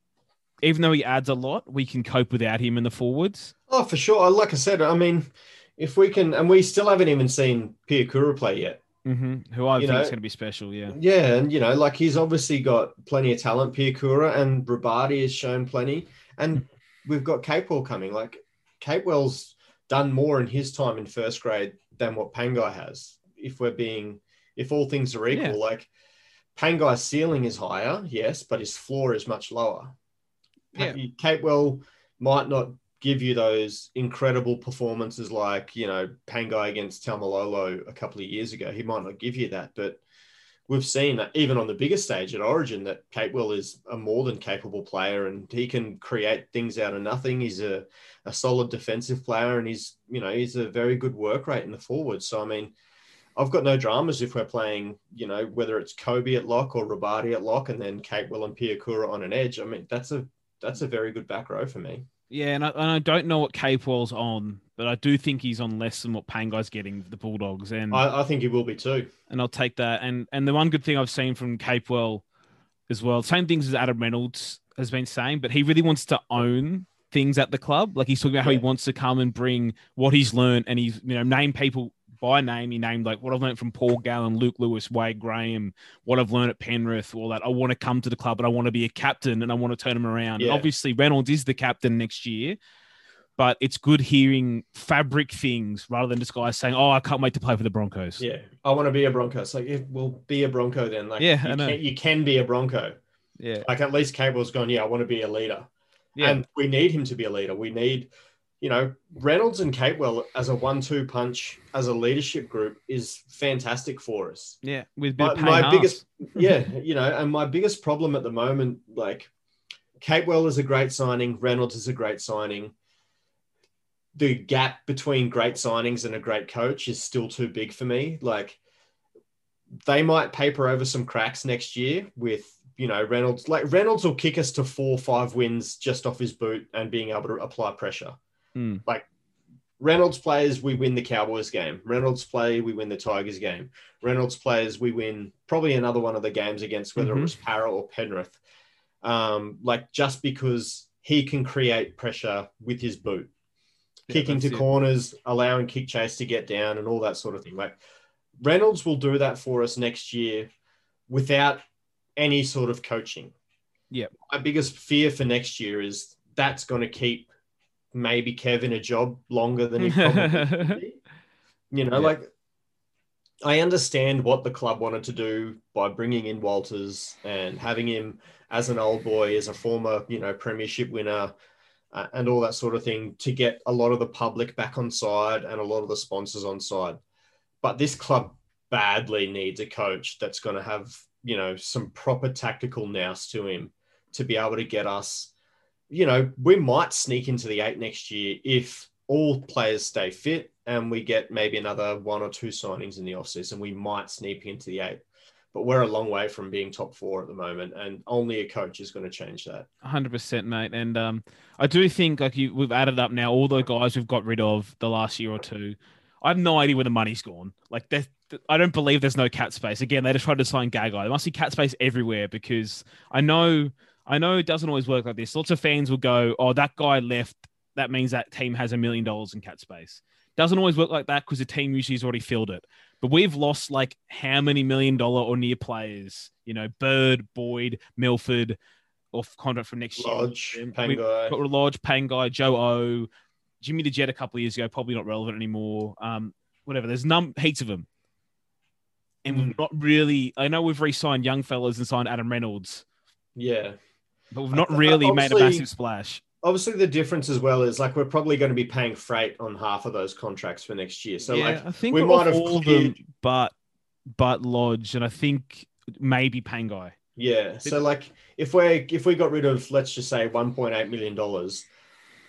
even though he adds a lot, we can cope without him in the forwards. Oh, for sure. Like I said, I mean, if we can, and we still haven't even seen Piakura play yet. Mm-hmm. Who I You think know- is going to be special. Yeah. Yeah, and you know, like he's obviously got plenty of talent. Piakura and Rabati has shown plenty, and we've got Capewell coming. Like Capewell's done more in his time in first grade than what Pangai has. If we're being, if all things are equal, Yeah. like Pangai's ceiling is higher, yes, but his floor is much lower. Yeah. Capewell might not give you those incredible performances like you know Pangai against Taumalolo a couple of years ago. He might not give you that, but we've seen that even on the bigger stage at Origin that Capewell is a more than capable player and he can create things out of nothing. He's a, a solid defensive player and he's you know he's a very good work rate in the forward. So I mean. I've got no dramas if we're playing, you know, whether it's Kobe at lock or Rabati at lock, and then Capewell and Piakura on an edge. I mean, that's a that's a very good back row for me. Yeah, and I, and I don't know what Capewell's on, but I do think he's on less than what Pangai's getting for the Bulldogs, and I, I think he will be too. and I'll take that. And and the one good thing I've seen from Capewell as well, same things as Adam Reynolds has been saying, but he really wants to own things at the club. Like he's talking about how he wants to come and bring what he's learned, and he's you know name people by name. He named like what I've learned from Paul Gallen, Luke Lewis, Wade Graham, what I've learned at Penrith, all that. I want to come to the club, and I want to be a captain, and I want to turn him around. Yeah. obviously, Reynolds is the captain next year. But it's good hearing fabric things rather than just guys saying, "Oh, I can't wait to play for the Broncos." Yeah, I want to be a Bronco. So yeah, well, be a Bronco then. Like, Yeah, you I know. Can, you can be a Bronco. yeah, Like at least Cable's gone. Yeah, I want to be a leader. yeah. And we need him to be a leader. We need, you know, Reynolds and Capewell as a one-two punch as a leadership group is fantastic for us. Yeah, with My, my biggest, yeah, you know, and my biggest problem at the moment, like, Capewell is a great signing. Reynolds is a great signing. The gap between great signings and a great coach is still too big for me. Like, they might paper over some cracks next year with you know Reynolds. Like Reynolds will kick us to four, or five wins just off his boot and being able to apply pressure. Hmm. Like Reynolds plays, we win the Cowboys game. Reynolds play, we win the Tigers game. Reynolds plays, we win probably another one of the games against whether Mhm. it was Para or Penrith. Um, like just because he can create pressure with his boot, Yeah, kicking to it. corners, allowing kick chase to get down, and all that sort of thing. Like Reynolds will do that for us next year without any sort of coaching. Yeah. My biggest fear for next year is that's going to keep maybe Kevin a job longer than he probably. You know, Yeah. like I understand what the club wanted to do by bringing in Walters and having him as an old boy, as a former, you know, premiership winner, uh, and all that sort of thing to get a lot of the public back on side and a lot of the sponsors on side. But this club badly needs a coach that's going to have, you know, some proper tactical nous to him to be able to get us, you know, we might sneak into the eight next year if all players stay fit and we get maybe another one or two signings in the offseason. We might sneak into the eight. But we're a long way from being top four at the moment, and only a coach is going to change that. Hundred percent, mate. And um, I do think like you, we've added up now all the guys we've got rid of the last year or two. I have no idea where the money's gone. Like they're I don't believe there's no cat space. Again, they just tried to sign Gagai. There must be cat space everywhere because I know I know it doesn't always work like this. Lots of fans will go, "Oh, that guy left. That means that team has a million dollars in cat space." Doesn't always work like that because the team usually has already filled it. But we've lost like how many million dollar or near players? You know, Bird, Boyd, Milford, off contract from next Lodge, year. Pangai. Got Lodge, Pangai, Joe O, Jimmy the Jet a couple of years ago, probably not relevant anymore. Um, whatever. There's num heaps of them. And Mm. we've not really. I know we've re-signed young fellas and signed Adam Reynolds, Yeah. But we've not really made a massive splash. Obviously, the difference as well is like we're probably going to be paying freight on half of those contracts for next year. So yeah, like I think we we might have all cleared- them, but but Lodge, and I think maybe Pangai. Yeah. So like if we're if we got rid of let's just say 1.8 million dollars,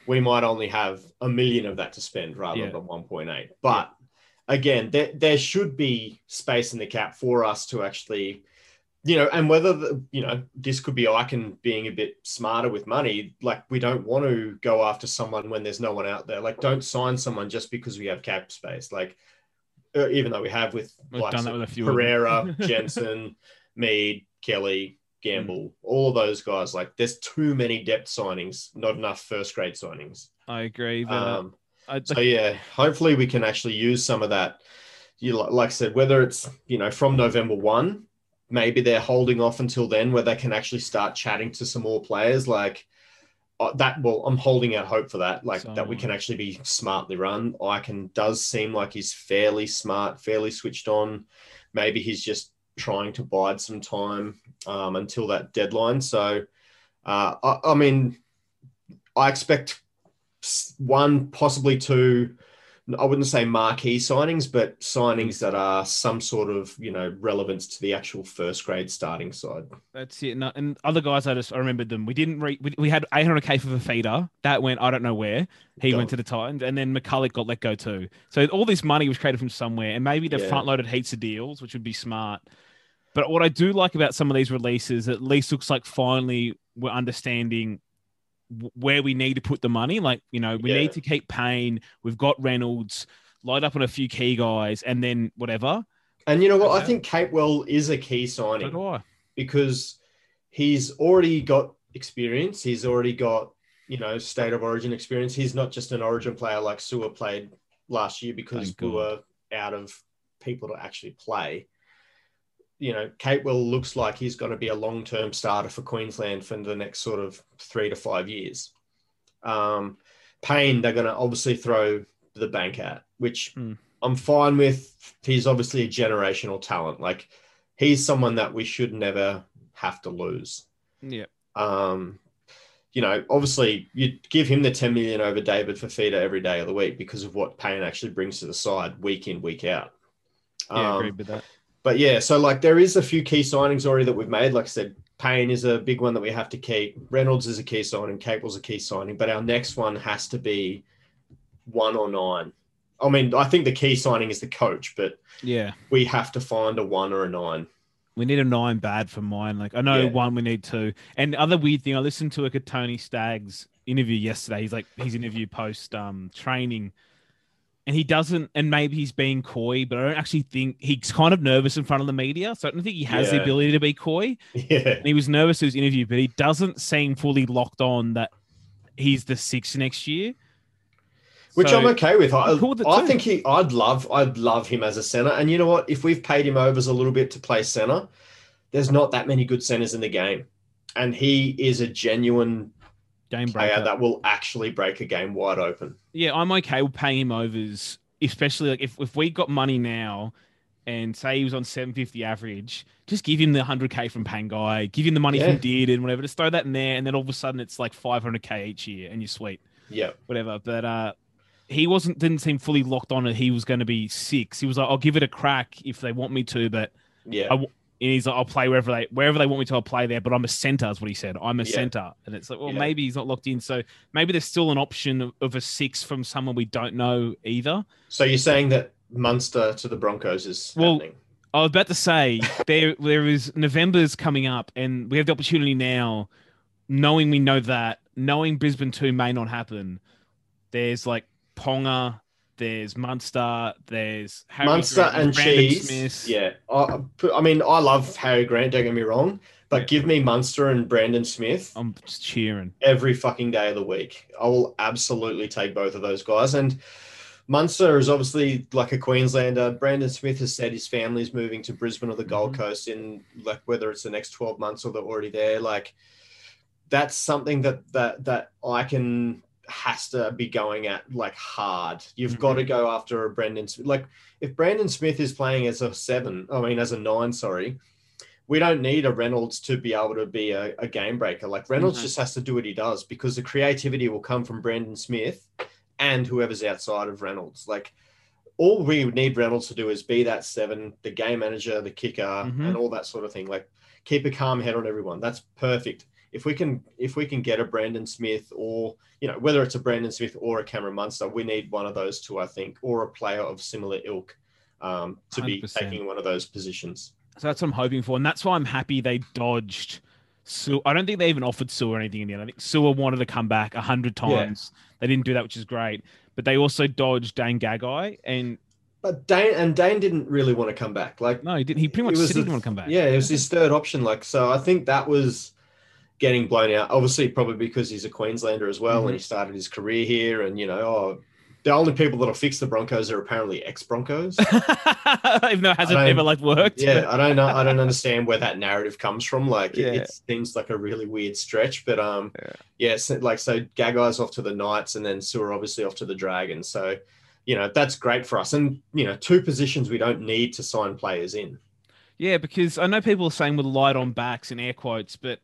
we might only have a million of that to spend rather Yeah. than 1.8. But again, there there should be space in the cap for us to actually you know, and whether the, you know this could be Ikin being a bit smarter with money, like we don't want to go after someone when there's no one out there. Like, don't sign someone just because we have cap space. Like, uh, even though we have with We've likes done that with a few. Pereira, Jensen, Mead, Kelly, Gamble, all of those guys. Like, there's too many depth signings, not enough first grade signings. I agree. Um, I, so yeah, hopefully we can actually use some of that. You like I said, whether it's you know from November one, maybe they're holding off until then, where they can actually start chatting to some more players. Like uh, that. Well, I'm holding out hope for that. Like that we can actually be smartly run. Ikin does seem like he's fairly smart, fairly switched on. Maybe he's just trying to bide some time um, until that deadline. So, uh, I, I mean, I expect one, possibly two. I wouldn't say marquee signings, but signings mm. that are some sort of you know relevance to the actual first grade starting side. That's it. No, and other guys, I just I remembered them. We didn't. Re- we, we had 800k for Fifita. That went. I don't know where. He went to the Titans, and then McCullough got let go too. So all this money was created from somewhere, and maybe they Yeah. front loaded heaps of deals, which would be smart. But what I do like about some of these releases, at least looks like finally we're understanding where we need to put the money. Like you know, we Yeah. need to keep paying. We've got Reynolds. Light up on a few key guys, and then whatever. And you know what? I think Capewell is a key signing I. because he's already got experience. He's already got you know state of origin experience. He's not just an origin player like Su'A played last year because Thank we God. were out of people to actually play. You know, Capewell looks like he's going to be a long term starter for Queensland for the next sort of three to five years. Um, Payne, they're going to obviously throw the bank at, which Hmm. I'm fine with. He's obviously a generational talent. Like he's someone that we should never have to lose. Yeah. Um, you know, obviously you'd give him the 10 million over David Fifita every day of the week because of what Payne actually brings to the side week in, week out. Yeah, Um, agreed with that. But yeah, so like there is a few key signings already that we've made. Like I said, Payne is a big one that we have to keep. Reynolds is a key signing. Capewell's a key signing. But our next one has to be one or nine. I mean, I think the key signing is the coach, but Yeah. we have to find a one or a nine. We need a nine bad for mine. Like I know Yeah. one, we need two. And the other weird thing, I listened to like a Tony Staggs' interview yesterday. He's like his interview post um training, and he doesn't. And maybe he's being coy, but I don't actually think he's kind of nervous in front of the media. So I don't think he has the ability to be coy. Yeah. And he was nervous to his interview, but he doesn't seem fully locked on that he's the six next year. Which So- I'm okay with. I, I'm cool with I think he I'd love I'd love him as a center. And you know what? If we've paid him overs a little bit to play center, there's not that many good centers in the game. And he is a genuine game player breaker. that will actually break a game wide open. Yeah, I'm okay with paying him overs, especially like if, if we got money now and say he was on 750 average, just give him the 100k from Pangai, give him the money Yeah. from Dearden, and whatever, just throw that in there, and then all of a sudden it's like 500k each year, and you're sweet, Yeah. whatever. But uh, he wasn't didn't seem fully locked on it. He was going to be six. He was like, I'll give it a crack if they want me to, but Yeah. I, and he's like, I'll play wherever they wherever they want me to. I'll play there, but I'm a center, is what he said. I'm a Yeah. center, and it's like, well, Yeah. maybe he's not locked in. So maybe there's still an option of, of a six from someone we don't know either. So you're saying that Munster to the Broncos is Well, happening? I was about to say there there is November's coming up, and we have the opportunity now, knowing we know that, knowing Brisbane two may not happen. There's like Ponga, There's Munster. There's Harry Munster Grant, and Brandon cheese. Smith. Yeah, I, I mean, I love Harry Grant. Don't get me wrong, but Yeah. give me Munster and Brandon Smith I'm just cheering. every fucking day of the week. I will absolutely take both of those guys. And Munster is obviously like a Queenslander. Brandon Smith has said his family's moving to Brisbane or the Gold Mhm. Coast in like whether it's the next 12 months or they're already there. Like that's something that that that I can has to be going at like hard. You've got to go after a Brandon Smith. Like if Brandon Smith is playing as a seven, I mean as a nine, sorry, we don't need a Reynolds to be able to be a, a game breaker. Like Reynolds Mhm. just has to do what he does because the creativity will come from Brandon Smith and whoever's outside of Reynolds. Like all we need Reynolds to do is be that seven, the game manager, the kicker, Mhm. and all that sort of thing. Like keep a calm head on everyone. That's perfect. If we can if we can get a Brandon Smith or you know whether it's a Brandon Smith or a Cameron Munster, we need one of those two, I think, or a player of similar ilk um, to be 100%. taking one of those positions. So that's what I'm hoping for, and that's why I'm happy they dodged. Su'A. I don't think they even offered or anything in the end. I think Su'A wanted to come back a hundred times. They didn't do that, which is great. But they also dodged Dane Gagai, and But Dane and Dane didn't really want to come back. Like no, he didn't. He pretty much he didn't want to come back. Yeah, it was his third option. Like, so I think that was getting blown out. Obviously, probably because he's a Queenslander as well, Mhm. and he started his career here. And you know, oh, the only people that'll fix the Broncos are apparently ex Broncos. even though it hasn't ever like worked. yeah, I don't know. I don't understand where that narrative comes from. Like, it, Yeah. it seems like a really weird stretch. But um, Yeah. yeah, so, like so, Gagai's off to the Knights, and then Su'A obviously off to the Dragons. So. You know that's great for us, and you know two positions we don't need to sign players in. Yeah, because I know people are saying with light on backs and air quotes, but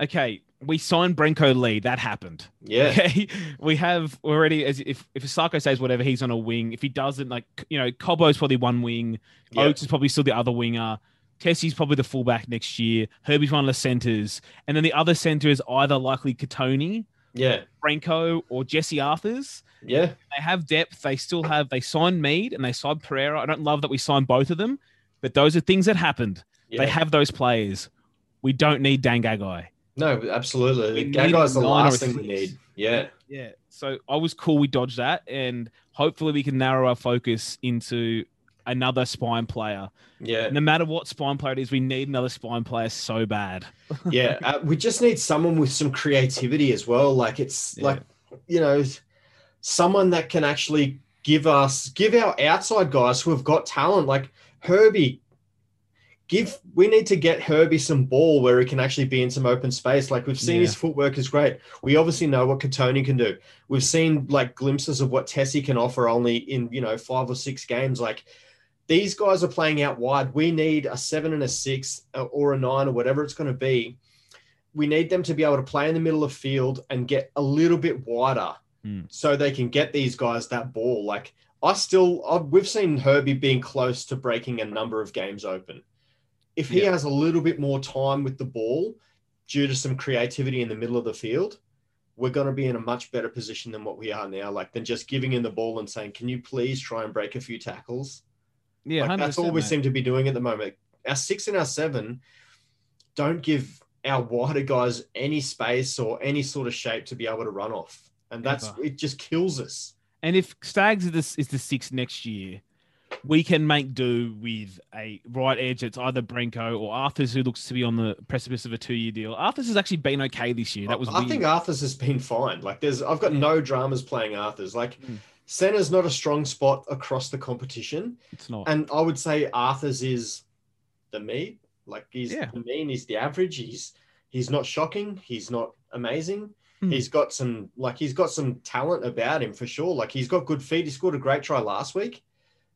okay, we signed Brenko Lee. That happened. Yeah, Okay, we have already. As if if Sako says whatever, he's on a wing. If he doesn't, like you know, Cobbo's probably one wing. Yep. Oates is probably still the other winger. Tesi's probably the fullback next year. Herbie's one of the centers, and then the other center is either likely Kotoni, yeah, Brenko, or Jesse Arthars. yeah. They have depth. They still have. They signed Mead and they signed Pereira. I don't love that we signed both of them, but those are things that happened. Yeah. They have those players. We don't need Dan Gagai. No, absolutely. We That guy's the last thing we need. Yeah, Yeah. So I was cool. We dodged that, and hopefully we can narrow our focus into another spine player. yeah, No matter what spine player it is, we need another spine player so bad. yeah. Uh, we just need someone with some creativity as well. Like it's Yeah. like you know, someone that can actually give us give our outside guys who have got talent, like Herbie. Give we need to get Herbie some ball where he can actually be in some open space. Like we've seen Yeah. his footwork is great. We obviously know what Kotoni can do. We've seen like glimpses of what Tesi can offer only in you know five or six games. Like these guys are playing out wide. We need a seven and a six uh, or a nine or whatever it's going to be. We need them to be able to play in the middle of field and get a little bit wider Hmm. so they can get these guys that ball. Like I still, I've, we've seen Herbie being close to breaking a number of games open. If he Yeah. has a little bit more time with the ball due to some creativity in the middle of the field, we're going to be in a much better position than what we are now. Like than just giving him the ball and saying, "Can you please try and break a few tackles?" Yeah, Like, that's all we mate. seem to be doing at the moment. Our six and our seven don't give our wider guys any space or any sort of shape to be able to run off, and that's Ever. it. Just kills us. And if Staggs is the, is the six next year, we can make do with a right edge It's either Brenko or Arthars, who looks to be on the precipice of a two year deal. Arthars has actually been okay this year. That was I weird. think Arthur's has been fine. Like there's, I've got no dramas playing Arthur's. Like Mm. center's not a strong spot across the competition, it's not. and I would say Arthur's is the me. Like he's Yeah. the mean. He's the average. He's he's not shocking. He's not amazing. Hmm. He's got some like he's got some talent about him for sure. Like he's got good feet. He scored a great try last week,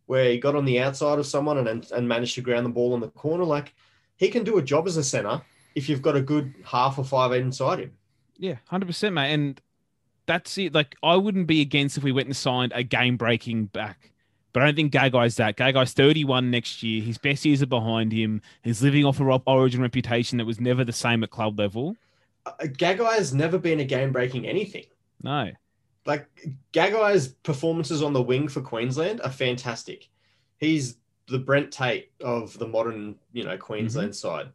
where he got on the outside of someone and and, managed to ground the ball in the corner. Like he can do a job as a center if you've got a good half or five inside him. Yeah, hundred percent, mate. And that's it. Like I wouldn't be against if we went and signed a game breaking back. But I don't think Gagai's that. Gagai's 31 next year. His best years are behind him. He's living off a origin reputation that was never the same at club level. Uh, Gagai has never been a game breaking anything. No. Like Gagai's performances on the wing for Queensland are fantastic. He's the Brent Tate of the modern, you know, Queensland mm-hmm. side.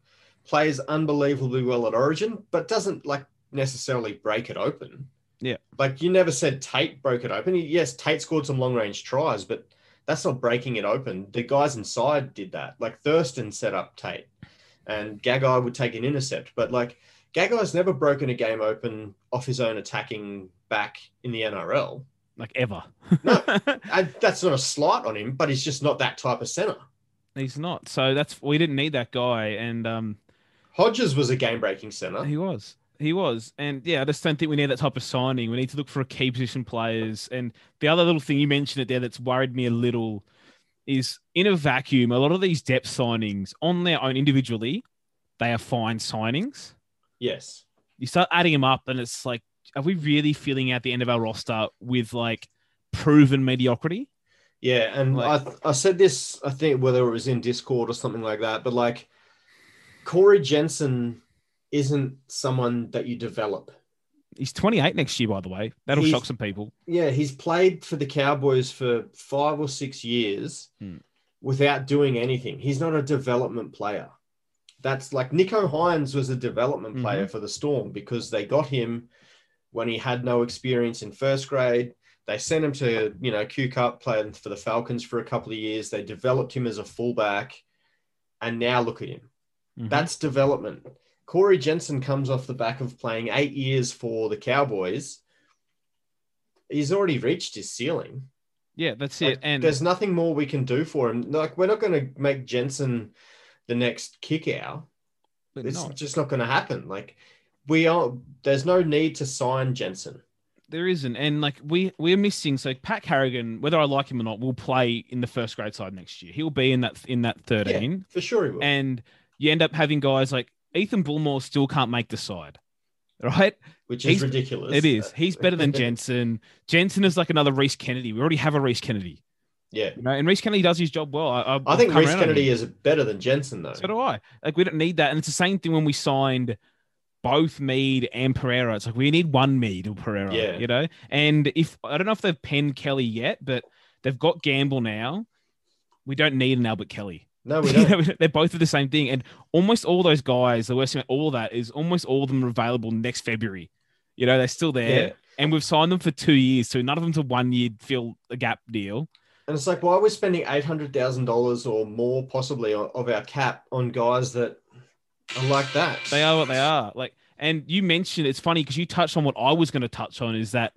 Plays unbelievably well at Origin, but doesn't like necessarily break it open. Yeah. Like you never said Tate broke it open. Yes, Tate scored some long range tries, but that's not breaking it open. The guys inside did that. Like Thurston set up Tate and Gagai would take an intercept. But like Gagai's never broken a game open off his own attacking back in the NRL. Like ever. No. And that's not a slight on him, but he's just not that type of center. He's not. So that's we didn't need that guy, and um, Hodges was a game breaking center. he was. He was, and yeah, I just don't think we need that type of signing. We need to look for a key position players. And the other little thing you mentioned it there that's worried me a little is in a vacuum. A lot of these depth signings on their own individually, they are fine signings. Yes. You start adding them up, and it's like, are we really filling out the end of our roster with like proven mediocrity? Yeah, and Like- I I said this I think whether it was in Discord or something like that, but like Corey Jensen isn't someone that you develop. He's 28 next year, by the way. That'll He's- shock some people. Yeah, he's played for the Cowboys for five or six years Hmm. without doing anything. He's not a development player. That's like Nicho Hynes was a development Mm-hmm. player for the Storm because they got him when he had no experience in first grade. They sent him to, you know, Q Cup, playing for the Falcons for a couple of years. They developed him as a fullback. And now look at him. Mhm. That's development. Corey Jensen comes off the back of playing eight years for the Cowboys. He's already reached his ceiling. yeah, that's Like, it. And there's nothing more we can do for him. Like we're not going to make Jensen the next Kikau. but It's not. just not going to happen. Like we are. There's no need to sign Jensen. There isn't, and like we we're missing. So Pat Carrigan, whether I like him or not, will play in the first grade side next year. He'll be in that in that thirteen, For sure he will. and you end up having guys like Ethan Bullemor still can't make the side, right? which is he's- ridiculous. It is. He's better than Jensen. Jensen is like another Rhys Kennedy. We already have a Rhys Kennedy, yeah. you know, and Rhys Kennedy does his job well. I, I, I think Rhys Kennedy is better than Jensen though. So do I. Like we don't need that, and it's the same thing when we signed both Mead and Pereira. It's like we need one Mead or Pereira, Yeah. you know. And if I don't know if they've penned Kelly yet, but they've got Gamble now. We don't need an Albert Kelly. No, we don't. They're both of the same thing, and almost all those guys. The worst thing about all that is almost all of them are available next February. You know, they're still there, Yeah. and we've signed them for two years, so none of them to one year fill a gap deal. And it's like, why are we spending eight hundred thousand dollars or more, possibly, of our cap on guys that are like that? They are what they are. Like, and you mentioned it's funny because you touched on what I was going to touch on is that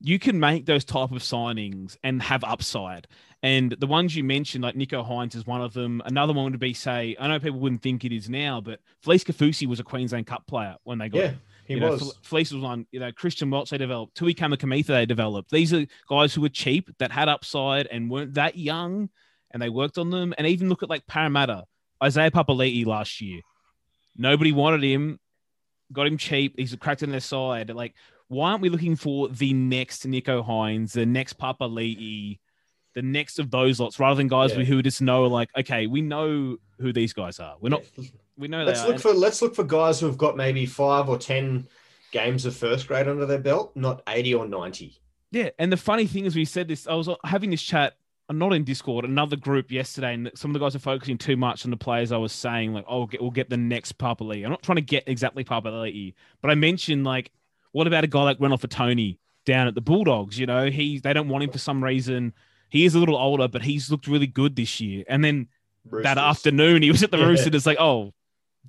you can make those type of signings and have upside. And the ones you mentioned, like Nicho Hynes, is one of them. Another one would be, say, I know people wouldn't think it is now, but Felise Kaufusi was a Queensland Cup player when they got Yeah, him. he You was. Felise was one. You know, Christian Welch they developed. Tui Kamikamica they developed. These are guys who were cheap that had upside and weren't that young, and they worked on them. And even look at like Parramatta, Isaiah Papali'i last year. Nobody wanted him, got him cheap. He's cracked in their side. Like, why aren't we looking for the next Nicho Hynes, the next Papali'i, the next of those lots, rather than guys Yeah. who just know like, okay, we know who these guys are. We're not. We know Let's look are. for let's look for guys who have got maybe five or ten games of first grade under their belt, not eighty or ninety. Yeah, and the funny thing is, we said this. I was having this chat, not in Discord, another group yesterday, and some of the guys are focusing too much on the players. I was saying like, oh, we'll get, we'll get the next Papali'i. I'm not trying to get exactly Papali'i, but I mentioned like, what about a guy like Renouf Atoni down at the Bulldogs? You know, he they don't want him for some reason. He is a little older, but he's looked really good this year. And then that afternoon, he was at the Yeah. Roosters. It's like, oh,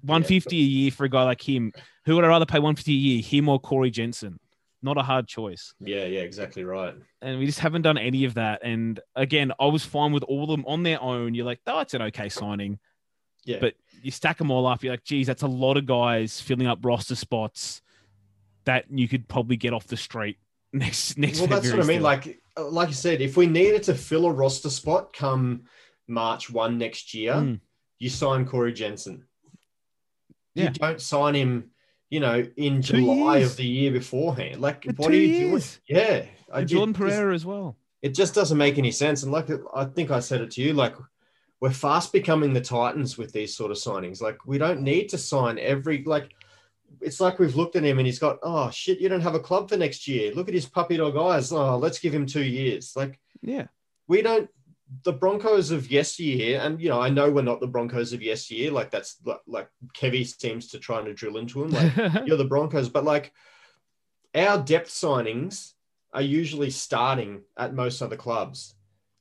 150 a year for a guy like him. Who would I rather pay 150 a year, him or Corey Jensen? Not a hard choice Yeah, yeah, exactly right. and we just haven't done any of that. And again, I was fine with all of them on their own. You're like, oh, it's an okay signing, Yeah, but you stack them all up. You're like, geez, that's a lot of guys filling up roster spots that you could probably get off the street next next. well, that's what I mean. still. Like, uh, like you said, if we needed to fill a roster spot come March one next year, Mm. you sign Corey Jensen. Yeah. You don't sign him, you know, in Two July years. of the year beforehand. Like, For what are you doing? Yeah, I And Jordan it Pereira as well. It just doesn't make any sense. And like I think I said it to you, like we're fast becoming the Titans with these sort of signings. Like we don't need to sign every like. It's like we've looked at him and he's got oh shit you don't have a club for next year. Look at his puppy dog eyes. Oh let's give him two years. Like Yeah, we don't the Broncos of yesteryear, and you know, I know we're not the Broncos of yesteryear. Like that's like, like Kevy seems to try to drill into him. Like you're the Broncos, but like our depth signings are usually starting at most other clubs.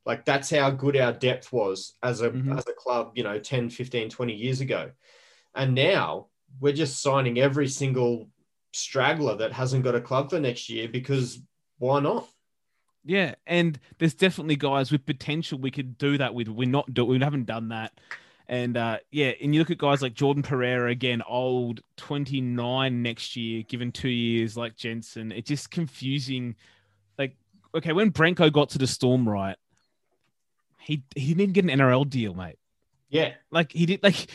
Like that's how good our depth was as a Mhm. as a club, you know, 10, 15, 20 years ago. And now we're just signing every single straggler that hasn't got a club for next year because why not? Yeah, and there's definitely guys with potential we could do that with. We're not do we haven't done that. And uh, yeah, and you look at guys like Jordan Pereira again, old, 29 next year, given two years like Jensen. It's just confusing. Like, okay, when Brenko got to the Storm, right? He he didn't get an NRL deal, mate. Yeah. Like he did like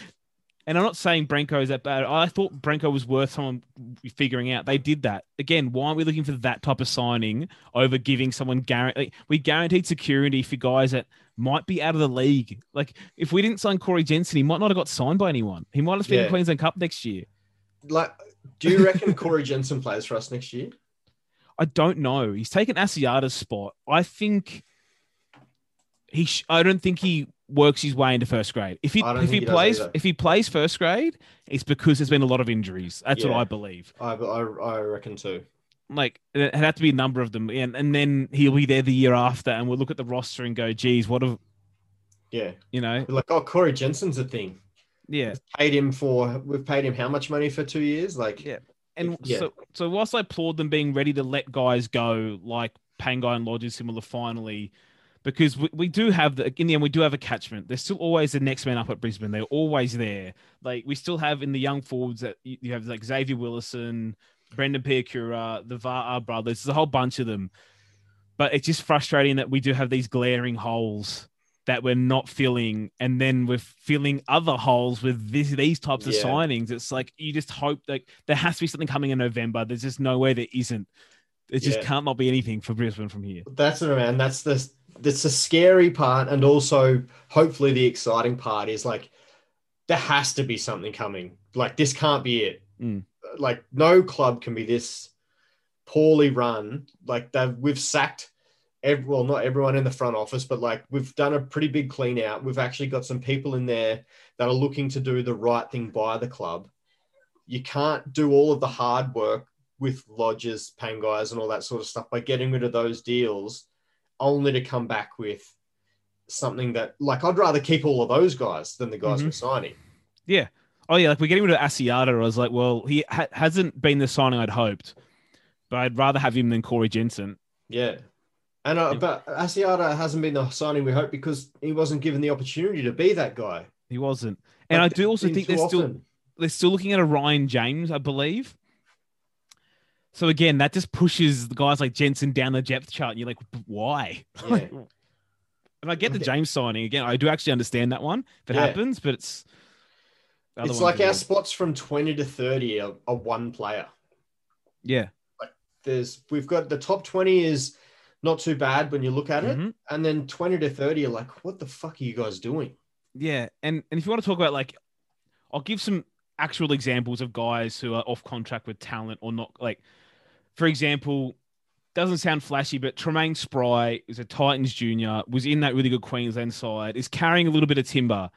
and I'm not saying Brenko is that bad. I thought Brenko was worth someone figuring out. They did that. Again, why aren't we looking for that type of signing over giving someone guarantee? Like, we guaranteed security for guys that might be out of the league. Like if we didn't sign Corey Jensen, he might not have got signed by anyone. He might have been in Yeah. the Queensland Cup next year. Like, do you reckon Corey Jensen plays for us next year? I don't know. He's taken Asiata's spot. I think he. Sh- I don't think he works his way into first grade. If he if he he plays if he plays first grade, it's because there's been a lot of injuries. That's what I believe. I, I, I reckon too. Like it had to be a number of them, and and then he'll be there the year after, and we'll look at the roster and go, "Geez, what have Yeah. you know?" Like, oh, Corey Jensen's a thing. Yeah, Paid him for, we've paid him how much money for two years? Like, Yeah. and Yeah. so so whilst I applaud them being ready to let guys go, like Pangai and Lodge and similar, finally, because we, we do have the in the end we do have a catchment. There's still always the next man up at Brisbane. They're always there. Like we still have in the young forwards that you, you have like Xavier Willison, Brendan Piakura, the Va'a brothers. There's a whole bunch of them. But it's just frustrating that we do have these glaring holes that we're not filling, and then we're filling other holes with this, these types of signings. It's like you just hope that there has to be something coming in November. There's just no way there isn't. It just Yeah. can't not be anything for Brisbane from here. that's it, man. That's the, that's the scary part. And also, hopefully, the exciting part is like, there has to be something coming. Like, this can't be it. Mm. Like, no club can be this poorly run. Like, they've, we've sacked. Every, well, not everyone in the front office, but like we've done a pretty big clean out. We've actually got some people in there that are looking to do the right thing by the club. You can't do all of the hard work with lodges, Pangais, and all that sort of stuff by getting rid of those deals, only to come back with something that, like, I'd rather keep all of those guys than the guys Mhm. we're signing. Yeah. Oh yeah, like we're getting rid of Asiata. I was like, well, he ha- hasn't been the signing I'd hoped, but I'd rather have him than Corey Jensen. Yeah. And uh, but Asiata hasn't been the signing we hope because he wasn't given the opportunity to be that guy. He wasn't, and I do also think they're still they're still looking at a Ryan James, I believe. So again, that just pushes the guys like Jensen down the depth chart, and you're like, why? Yeah. and I get the James signing again. I do actually understand that one if it Yeah. happens, but it's It's like our spots from 20 to 30 are, are one player. yeah. like There's we've got the top 20 is not too bad when you look at it. Mhm. And then 20 to 30 are like, what the fuck are you guys doing? Yeah, and and if you want to talk about like, I'll give some actual examples of guys who are off contract with talent or not. Like, for example, doesn't sound flashy, but Tremaine Spry is a Titans junior, was in that really good Queensland side, is carrying a little bit of timber,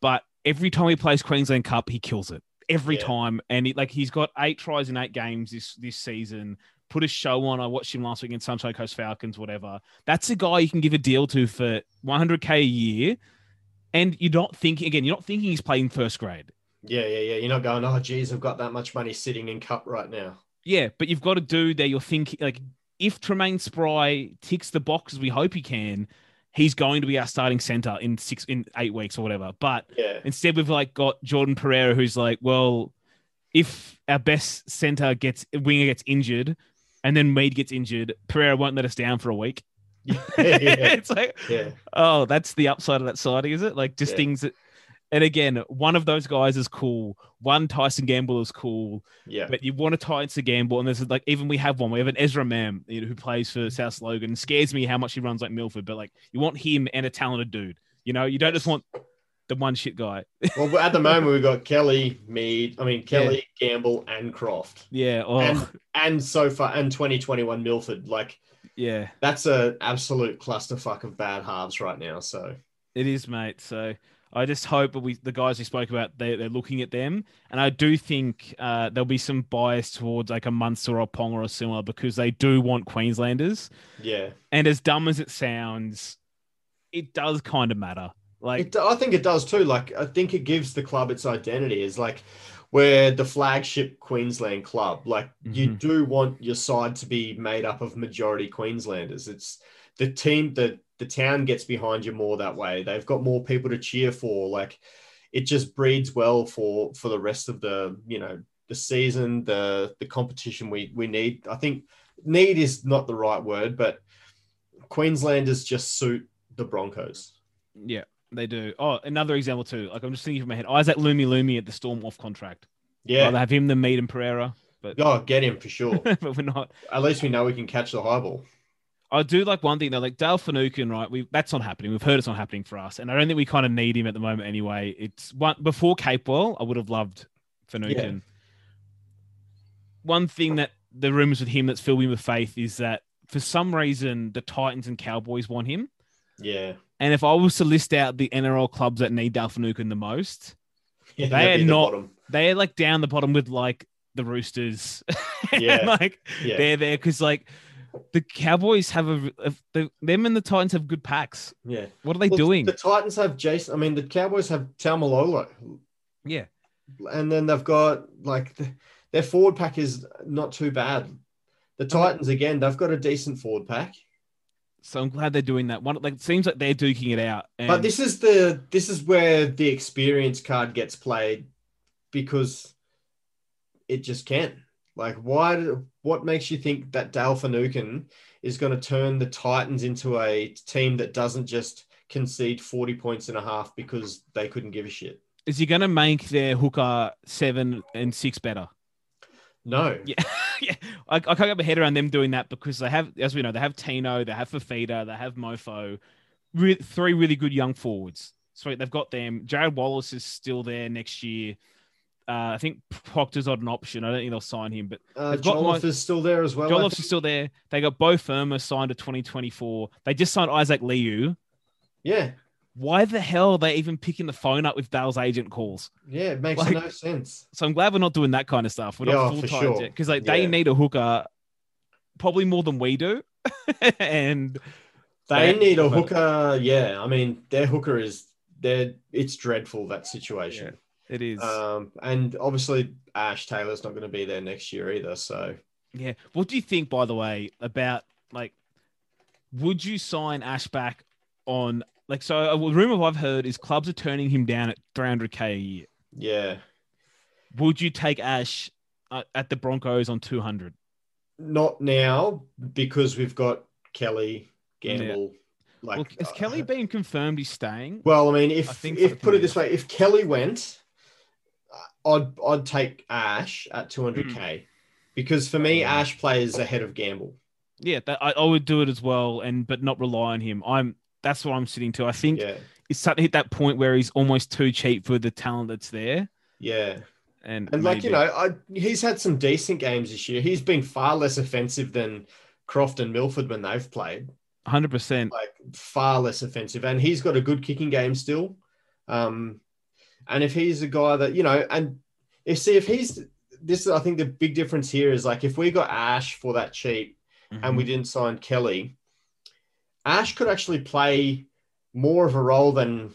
but every time he plays Queensland Cup, he kills it every Yeah. time, and he, like he's got eight tries in eight games this this season. Put a show on. I watched him last week in Sunshine Coast Falcons, whatever. That's a guy you can give a deal to for 100k a year, and you're not thinking again. You're not thinking he's playing first grade. Yeah, yeah, yeah. You're not going, oh, geez, I've got that much money sitting in cup right now. Yeah, but you've got to do that. You're thinking like if Tremaine Spry ticks the boxes we hope he can, he's going to be our starting center in six in eight weeks or whatever. But Yeah. instead, we've like got Jordan Pereira, who's like, well, if our best center gets winger gets injured, and then Mead gets injured, Pereira won't let us down for a week. Yeah. yeah. it's like, oh, that's the upside of that siding, is it? Like just things that. And again, one of those guys is cool. One Tyson Gamble is cool. Yeah. But you want to tie into Gamble, and there's like even we have one. We have an Ezra Mam you know, who plays for South Logan. Scares me how much he runs like Milford, but like you want him and a talented dude. You know, you don't just want the one shit guy. Well, at the moment, we've got Kelly, Mead, I mean, Kelly, Gamble, and Croft. yeah. Oh, And, and so far, and 2021 Milford. Like, yeah. that's a absolute clusterfuck of bad halves right now. So, It is, mate. So I just hope we, the guys we spoke about, they, they're looking at them. And I do think uh, there'll be some bias towards like a Munster or Ponga or a similar because they do want Queenslanders. Yeah. And as dumb as it sounds, it does kind of matter. Like, It, I think it does too. Like, I think it gives the club its identity. Is like we're the flagship Queensland club. Like, you Mhm. do want your side to be made up of majority Queenslanders. It's the team that the town gets behind you more that way. They've got more people to cheer for. Like, it just breeds well for for the rest of the you know the season, the the competition we we need. I think need is not the right word, but Queenslanders just suit the Broncos. yeah, they do. Oh, another example too. Like, I'm just thinking from my head Isaac Lumelume at the Storm off contract. Yeah. Rather have him than Mead and Pereira, but, Oh, get him for sure. but we're not. At least we know we can catch the high ball. I do like one thing though, like Dale Finucane, right? We that's not happening. We've heard it's not happening for us, and I don't think we kind of need him at the moment anyway. It's one before Capewell, I would have loved Finucane. One thing that the rumors with him that's filled me with faith is that for some reason the Titans and Cowboys want him, Yeah. and if I was to list out the NRL clubs that need Dale Finucane the most, yeah they are be the not- they're like down the bottom with like the Roosters. And, Yeah. like Yeah. they're there because like the Cowboys have a, the, them and the Titans have good packs. Yeah. What are they Well, doing? The Titans have Jason. I mean, the Cowboys have Taumalolo. yeah. And then they've got like the, their forward pack is not too bad. The Titans, again, they've got a decent forward pack. So I'm glad they're doing that. One like it seems like they're duking it out. And But this is the this is where the experience card gets played because it just can't. Like, why? do- What makes you think that Dale Finucane is going to turn the Titans into a team that doesn't just concede forty points and a half because they couldn't give a shit? is he going to make their hooker seven and six better? No. Yeah, yeah. I, I can't get my head around them doing that because they have, as we know, they have Tino, they have Fifita, they have Mofo, re- three really good young forwards. So they've got them. Jared Wallace is still there next year. Uh, I think Proctor's not an option. I don't think they'll sign him, but Uh, Jolliffe is still there as well. Jolliffe is still there. They got Beau Fermor signed to 2024. They just signed Isaac Liu. Yeah. Why the hell are they even picking the phone up with Dale's agent calls? Yeah. It makes Like- no sense. So I'm glad we're not doing that kind of stuff. We're Yeah, not full time sure. because like they need a hooker probably more than we do. and They They- need a hooker. Yeah. I mean, their hooker is. They're, it's dreadful that situation. It is. Um, and obviously Ash Taylor's not going to be there next year either. So yeah. What do you think, by the way, about like would you sign Ash back on like so a rumor I've heard is clubs are turning him down at 300k a year. yeah, Would you take Ash uh, at the Broncos on 200? not now because we've got Kelly Gamble. Like, well, has uh, Kelly been confirmed he's staying? Well, I mean, if I think if put it this way, if Kelly went, uh, I'd I'd take Ash at 200k Hmm. because for me, Yeah. Ash plays ahead of Gamble. Yeah, that, I, I would do it as well, and but not rely on him. I'm that's what I'm sitting to. I think Yeah, it's starting to hit that point where he's almost too cheap for the talent that's there. yeah. And, And like you know, I, he's had some decent games this year. He's been far less offensive than Croft and Milford when they've played. 100%. Like far less offensive, and he's got a good kicking game still. Um, and if he's a guy that you know, and if see if he's this, is I think the big difference here is like if we got Ash for that cheap and Mm-hmm. we didn't sign Kelly, Ash could actually play more of a role than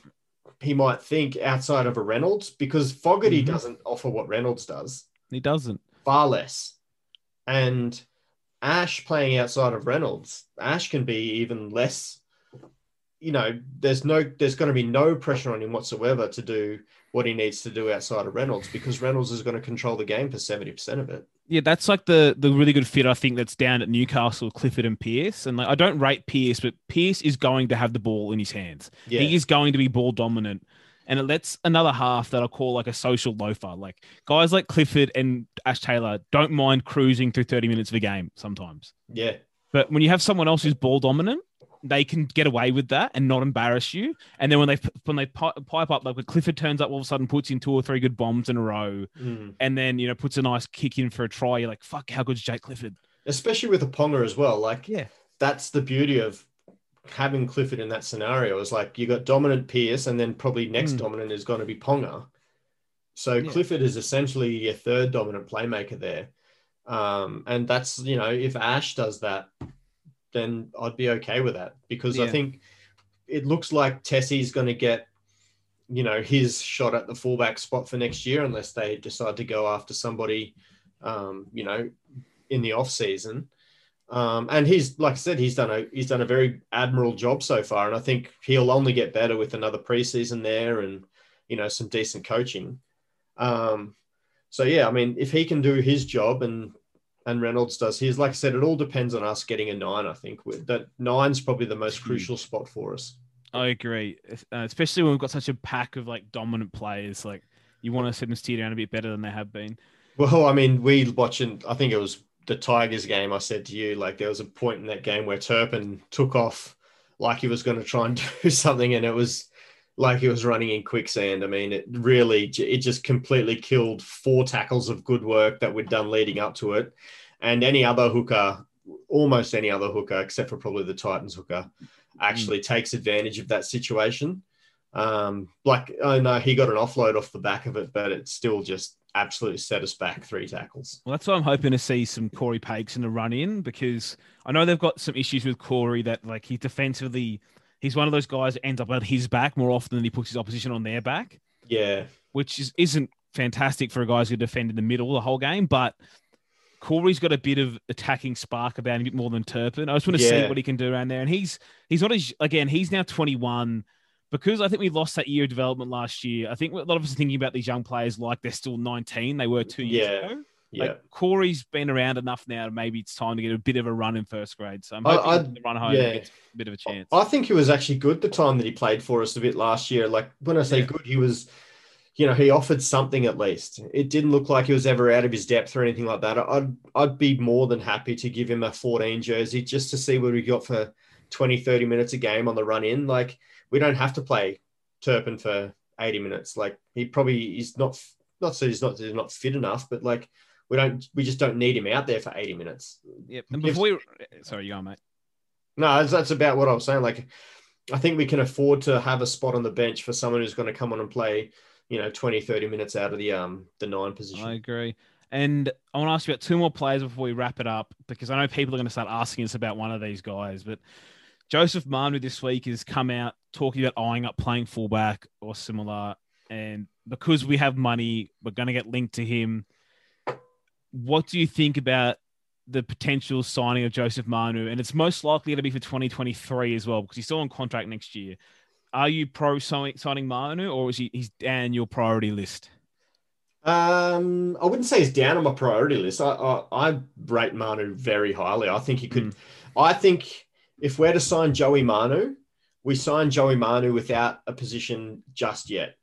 he might think outside of a Reynolds because Fogarty Mhm. doesn't offer what Reynolds does he doesn't. far less. And Ash playing outside of Reynolds, Ash can be even less. You know, there's no, there's going to be no pressure on him whatsoever to do what he needs to do outside of Reynolds because Reynolds is going to control the game for seventy percent of it. Yeah, that's like the the really good fit I think that's down at Newcastle, Clifford and Pearce. And like I don't rate Pearce, but Pearce is going to have the ball in his hands. Yeah, He is going to be ball dominant. And it lets another half that I call like a social loafer. Like guys like Clifford and Ash Taylor don't mind cruising through 30 minutes of a game sometimes. yeah, But when you have someone else who's ball dominant, they can get away with that and not embarrass you. And then when they when they pipe up, like when Clifford turns up, all of a sudden puts in two or three good bombs in a row, Mm. and then you know puts a nice kick in for a try. You're like, fuck, how good's Jake Clifford? especially with a Ponga as well. Like, Yeah. that's the beauty of having Clifford in that scenario is like you got dominant Pearce, and then probably next Hmm. dominant is going to be Ponga. So Yeah. Clifford is essentially your third dominant playmaker there. Um, and that's you know if Ash does that, then I'd be okay with that because I think it looks like Tessie's going to get you know his shot at the fullback spot for next year unless they decide to go after somebody um, you know in the off season. Um, and he's like I said, he's done a he's done a very admirable job so far, and I think he'll only get better with another preseason there and you know some decent coaching. Um, so yeah, I mean, if he can do his job and and Reynolds does his, like I said, it all depends on us getting a nine. I think With- that nine's probably the most crucial spot for us. I agree, uh, especially when we've got such a pack of like dominant players. Like you want to see them steer down a bit better than they have been. Well, I mean, we watching. I think it was the Tigers game. I said to you, like there was a point in that game where Turpin took off like he was going to try and do something, and it was like he was running in quicksand. I mean, it really, it just completely killed four tackles of good work that we'd done leading up to it, and any other hooker, almost any other hooker, except for probably the Titans hooker, actually takes advantage of that situation. Um, like, I know he got an offload off the back of it, but it still just absolutely set us back three tackles. Well, that's why I'm hoping to see some Cory Paix in the run in because I know they've got some issues with Cory that like he defensively, he's one of those guys that ends up on his back more often than he puts his opposition on their back, Yeah, which is, isn't fantastic for a guy who defend in the middle the whole game. But Cory's got a bit of attacking spark about him, a bit more than Turpin. I just want to see what he can do around there. And he's he's not as again, he's now 21. Because I think we lost that year of development last year. I think a lot of us are thinking about these young players like they're still 19. They were two years Yeah. ago. Yeah. Like Cory's been around enough now. Maybe it's time to get a bit of a run in first grade. So I'm I- hoping I'd- the run home yeah. gets a bit of a chance. I think he was actually good the time that he played for us a bit last year. Like when I say Yeah. good, he was, you know, he offered something at least. It didn't look like he was ever out of his depth or anything like that. I'd I'd be more than happy to give him a 14 jersey just to see what we got for 20, 30 minutes a game on the run in. Like we don't have to play Turpin for 80 minutes. Like he probably is not not that he's not he's not fit enough, but like we don't we just don't need him out there for 80 minutes. Yep. And before we, sorry, you go, mate. No, that's, that's about what I was saying. Like, I think we can afford to have a spot on the bench for someone who's going to come on and play, you know, 20, 30 minutes out of the um the nine position. I agree. And I want to ask you about two more players before we wrap it up because I know people are going to start asking us about one of these guys. But Joseph Manu this week has come out talking about eyeing up playing fullback or similar. And because we have money, we're going to get linked to him. What do you think about the potential signing of Joseph Manu? And it's most likely to be for 2023 as well because he's still on contract next year. Are you pro signing, Manu or is he he's down your priority list? Um, I wouldn't say he's down on my priority list. I I, I rate Manu very highly. I think he could. Mm. I think if we're to sign Joey Manu, we sign Joey Manu without a position just yet.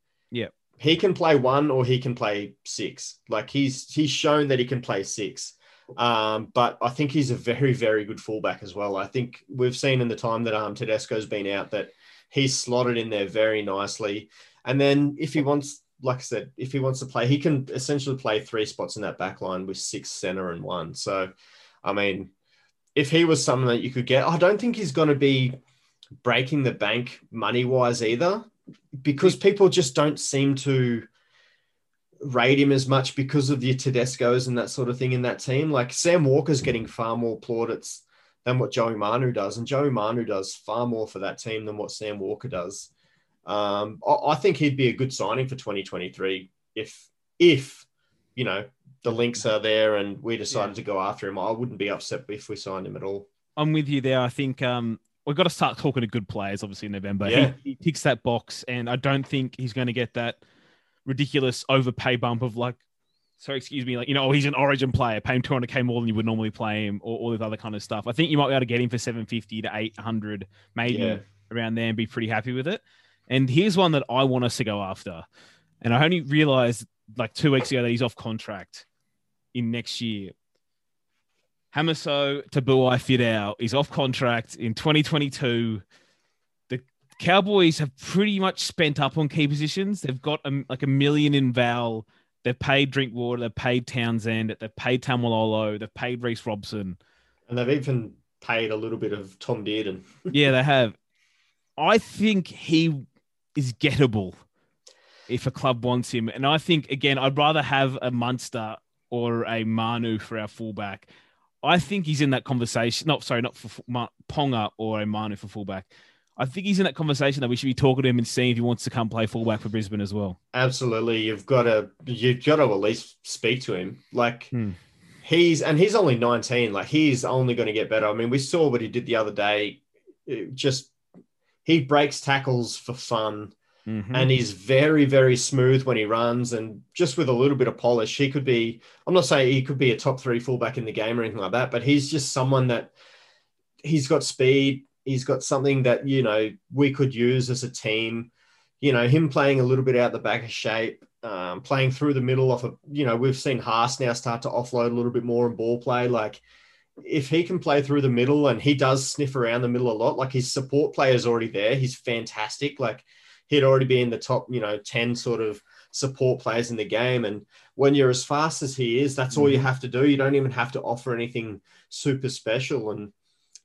He can play one or he can play six. Like he's he's shown that he can play six. Um, but I think he's a very very good fullback as well. I think we've seen in the time that um Tedesco's been out that he's slotted in there very nicely. And then if he wants, like I said, if he wants to play, he can essentially play three spots in that back line with six center and one. So, I mean, if he was someone that you could get, I don't think he's going to be breaking the bank money wise either, because people just don't seem to rate him as much because of the Tedesco's and that sort of thing in that team. Like Sam Walker's getting far more plaudits than what Joey Manu does, and Joey Manu does far more for that team than what Sam Walker does. Um, I, I think he'd be a good signing for 2023 if if you know the links are there and we decided to go after him. I wouldn't be upset if we signed him at all. I'm with you there. I think um, we've got to start talking to good players, obviously, in November. Yeah. He, he ticks that box, and I don't think he's going to get that ridiculous overpay bump of like, sorry, excuse me, like, you know, oh, he's an origin player, pay him 200K more than you would normally play him, or all this other kind of stuff. I think you might be able to get him for 750 to 800, maybe Yeah. around there, and be pretty happy with it. And here's one that I want us to go after. And I only realized like two weeks ago that he's off contract in next year. Hamiso Tabuai-Fidow is off contract in 2022. The Cowboys have pretty much spent up on key positions. They've got a, like a million in Val. They've paid Drinkwater. They've paid Townsend. They've paid Taumalolo. They've paid Reece Robson. And they've even paid a little bit of Tom Dearden. yeah, they have. I think he is gettable if a club wants him. And I think, again, I'd rather have a Munster or a Manu for our fullback. I think he's in that conversation. Not sorry, not for Ponga or a Manu for fullback. I think he's in that conversation that we should be talking to him and seeing if he wants to come play fullback for Brisbane as well. Absolutely, you've got to you've got to at least speak to him. Like hmm. he's and he's only nineteen. Like he's only going to get better. I mean, we saw what he did the other day. It just he breaks tackles for fun. Mm-hmm. And he's very, very smooth when he runs, and just with a little bit of polish, he could be. I'm not saying he could be a top three fullback in the game or anything like that, but he's just someone that he's got speed. He's got something that you know we could use as a team. You know, him playing a little bit out the back of shape, um, playing through the middle of a. You know, we've seen Haas now start to offload a little bit more in ball play. Like if he can play through the middle and he does sniff around the middle a lot, like his support player is already there. He's fantastic. Like he'd already be in the top, you know, 10 sort of support players in the game. And when you're as fast as he is, that's all you mm-hmm. have to do. You don't even have to offer anything super special. And,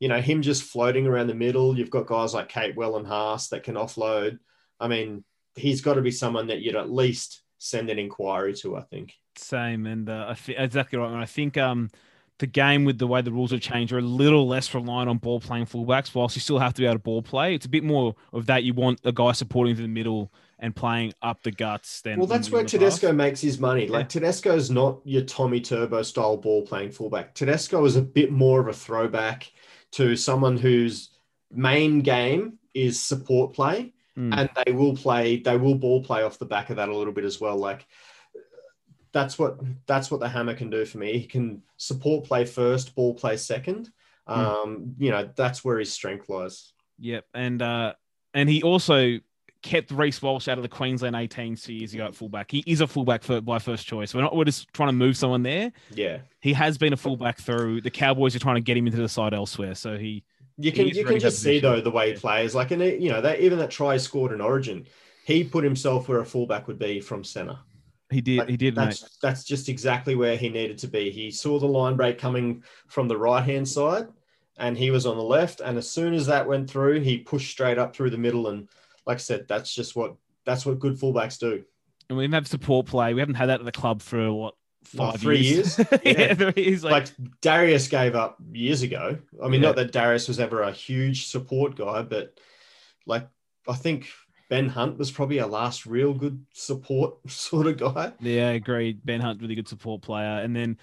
you know, him just floating around the middle, you've got guys like Capewell and Haas that can offload. I mean, he's got to be someone that you'd at least send an inquiry to, I think. Same. And uh, I th- exactly right. And I think, um, the game with the way the rules have changed are a little less reliant on ball playing fullbacks, whilst you still have to be able to ball play. It's a bit more of that. You want a guy supporting to the middle and playing up the guts. Then well, that's where Tedesco makes his money. Like Tedesco is not your Tommy Turbo style ball playing fullback. Tedesco is a bit more of a throwback to someone whose main game is support play, mm. and they will play. They will ball play off the back of that a little bit as well. Like that's what that's what the hammer can do for me. He can support play first, ball play second. Hmm. Um, mm. You know, that's where his strength lies. Yep, and uh, and he also kept Reece Walsh out of the Queensland 18 two years ago at fullback. He is a fullback for, by first choice. We're not we're just trying to move someone there. Yeah, he has been a fullback through. The Cowboys are trying to get him into the side elsewhere. So he you can you can just see though the way he plays. Like and you know that even that try scored in Origin, he put himself where a fullback would be from center. He did. he did. That's mate. that's just exactly where he needed to be. He saw the line break coming from the right hand side, and he was on the left. And as soon as that went through, he pushed straight up through the middle. And like I said, that's just what that's what good fullbacks do. And we have had support play. We haven't had that at the club for what five oh, three years. years? yeah, three years. Like, like, Darius gave up years ago. I mean, yeah. not that Darius was ever a huge support guy, but like I think Ben Hunt was probably our last real good support sort of guy. Yeah, agreed. Ben Hunt, really good support player. And then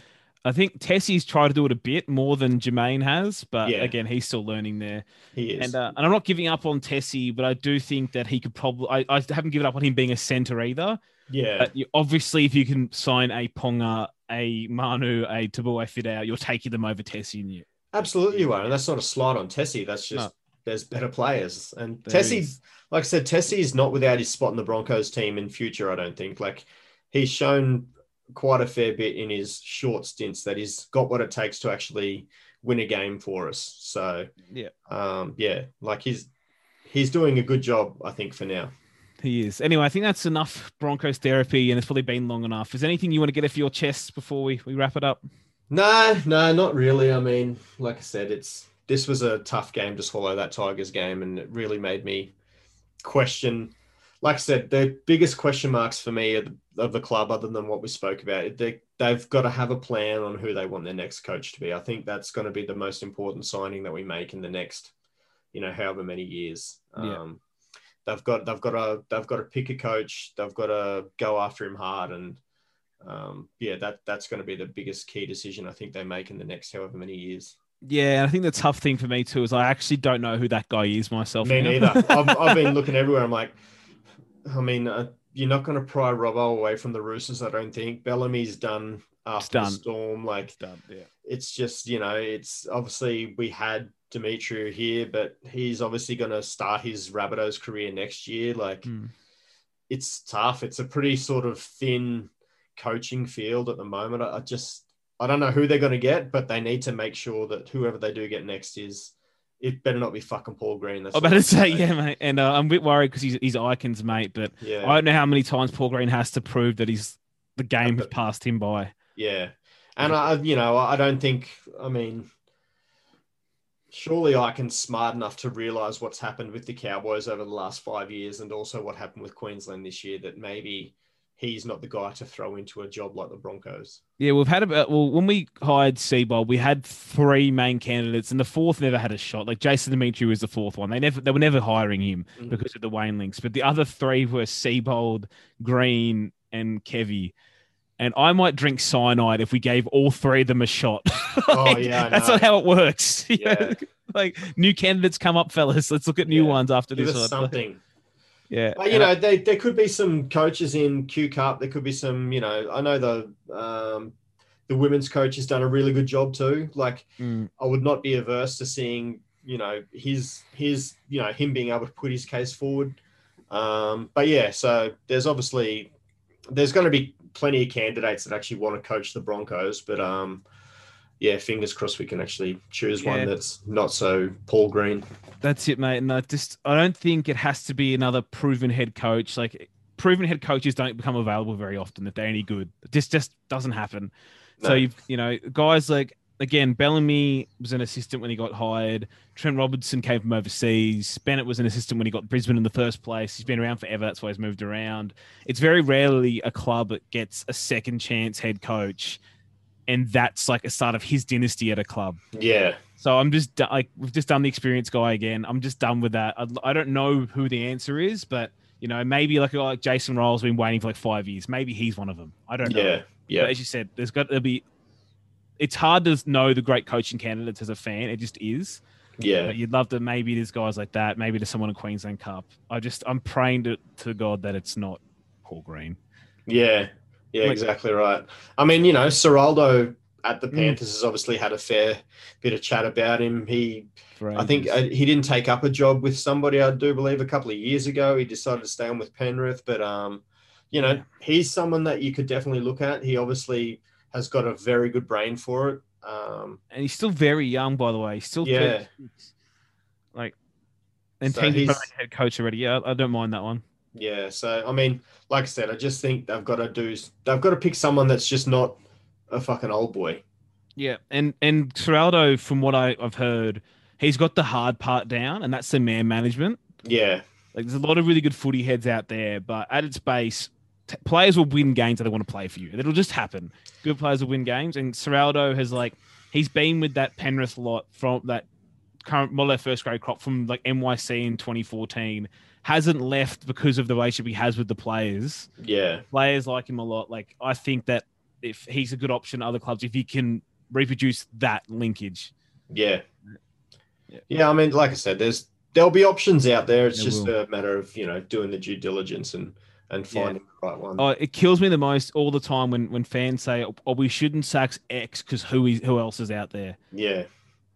I think Tesi's tried to do it a bit more than Jamayne has, but yeah. again, he's still learning there. He is. And, uh, and I'm not giving up on Tesi, but I do think that he could probably, I, I haven't given up on him being a center either. Yeah. But you, obviously, if you can sign a Ponga, a Manu, a Tabuai-Fidow, you're taking them over Tesi. And you, Absolutely, you are. And that's not a slide on Tesi. That's just, no. There's better players. And there Tesi, is like I said, Tesi is not without his spot in the Broncos team in future. I don't think. Like he's shown quite a fair bit in his short stints that he's got what it takes to actually win a game for us. So yeah, um, yeah, like he's he's doing a good job, I think, for now. He is. Anyway, I think that's enough Broncos therapy, and it's probably been long enough. Is there anything you want to get off your chest before we, we wrap it up? No, no, not really. I mean, like I said, it's this was a tough game to swallow that Tigers game, and it really made me question. Like I said, the biggest question marks for me of the, of the club, other than what we spoke about, they, they've got to have a plan on who they want their next coach to be. I think that's going to be the most important signing that we make in the next, you know, however many years. Yeah. Um, they've got they've got to they've got to pick a coach. They've got to go after him hard, and um, yeah, that that's going to be the biggest key decision I think they make in the next however many years. Yeah, I think the tough thing for me too is I actually don't know who that guy is myself. Me neither. I've, I've, been looking everywhere. I'm like, I mean, uh, you're not going to pry Robbo away from the Roosters, I don't think. Bellamy's done after done. the storm. Like, it's done. Yeah. It's just, you know, it's obviously we had Demetriou here, but he's obviously going to start his Rabbitohs career next year. Like, mm. it's tough. It's a pretty sort of thin coaching field at the moment. I, I just, I don't know who they're going to get, but they need to make sure that whoever they do get next is it better not be fucking Paul Green. That's I better say, yeah, mate. And uh, I'm a bit worried because he's, he's Icons, mate. But yeah. I don't know how many times Paul Green has to prove that he's the game has passed him by. Yeah, and I, you know, I don't think. I mean, surely I can smart enough to realize what's happened with the Cowboys over the last five years and also what happened with Queensland this year that maybe he's not the guy to throw into a job like the Broncos. Yeah, we've had about well when we hired Seibold, we had three main candidates, and the fourth never had a shot. Like Jason Demetriou was the fourth one. They never they were never hiring him Mhm. because of the Wayne links. But the other three were Seibold, Green, and Kevy. And I might drink cyanide if we gave all three of them a shot. Oh, yeah, I that's not how it works. Yeah. like new candidates come up, fellas. Let's look at new Yeah. ones after Give this one. something. Yeah, But, you know, they, there could be some coaches in Q Cup. There could be some, you know, I know the um, the women's coach has done a really good job too. Like, Mm. I would not be averse to seeing, you know, his his, you know, him being able to put his case forward. Um, but yeah, so there's obviously there's going to be plenty of candidates that actually want to coach the Broncos, but um, yeah, fingers crossed we can actually choose Yeah. one that's not so Paul Green. That's it, mate. And I just I don't think it has to be another proven head coach. Like proven head coaches don't become available very often if they're any good. This just doesn't happen. So you've you know guys like again Bellamy was an assistant when he got hired. Trent Robertson came from overseas. Bennett was an assistant when he got Brisbane in the first place. He's been around forever. That's why he's moved around. It's very rarely a club that gets a second chance head coach, and that's like a start of his dynasty at a club. Yeah, So I'm just like we've just done the experience guy again. I'm just done with that. I, I don't know who the answer is, but you know maybe like like Jason Ryles's been waiting for like five years. Maybe he's one of them. I don't know. yeah, But yeah, as you said, there's got to be. It's hard to know the great coaching candidates as a fan. It just is. yeah. But you'd love to maybe there's guys like that. Maybe there's someone in Queensland Cup. I just I'm praying to, to God that it's not Paul Green. Yeah, yeah, exactly right. I mean, you know, Ciraldo at the Mm. Panthers has obviously had a fair bit of chat about him. He, I think, uh, he didn't take up a job with somebody. I do believe a couple of years ago he decided to stay on with Penrith, but um, you know, he's someone that you could definitely look at. He obviously has got a very good brain for it. Um, and he's still very young, by the way. He's still Yeah. 36. like, and So he's- head coach already. Yeah, I don't mind that one. Yeah, so I mean, like I said, I just think they've got to do. They've got to pick someone that's just not a fucking old boy. Yeah, and and Ciraldo, from what I, I've heard, he's got the hard part down, and that's the man management. Yeah, Like, there's a lot of really good footy heads out there, but at its base, t- players will win games that they want to play for you. It'll just happen. Good players will win games, and Ciraldo has like he's been with that Penrith lot from that current well, their first grade crop from like NYC in 2014. Hasn't left because of the relationship he has with the players. yeah. Players like him a lot. Like I think that if he's a good option at other clubs, if he can reproduce that linkage. Yeah. Yeah. Yeah, I mean, like I said, there's there'll be options out there. It's There just will. a matter of you know doing the due diligence and and Yeah. finding the right one. Oh, it kills me the most all the time when when fans say, "Oh, we shouldn't sack X because who is who else is out there." yeah,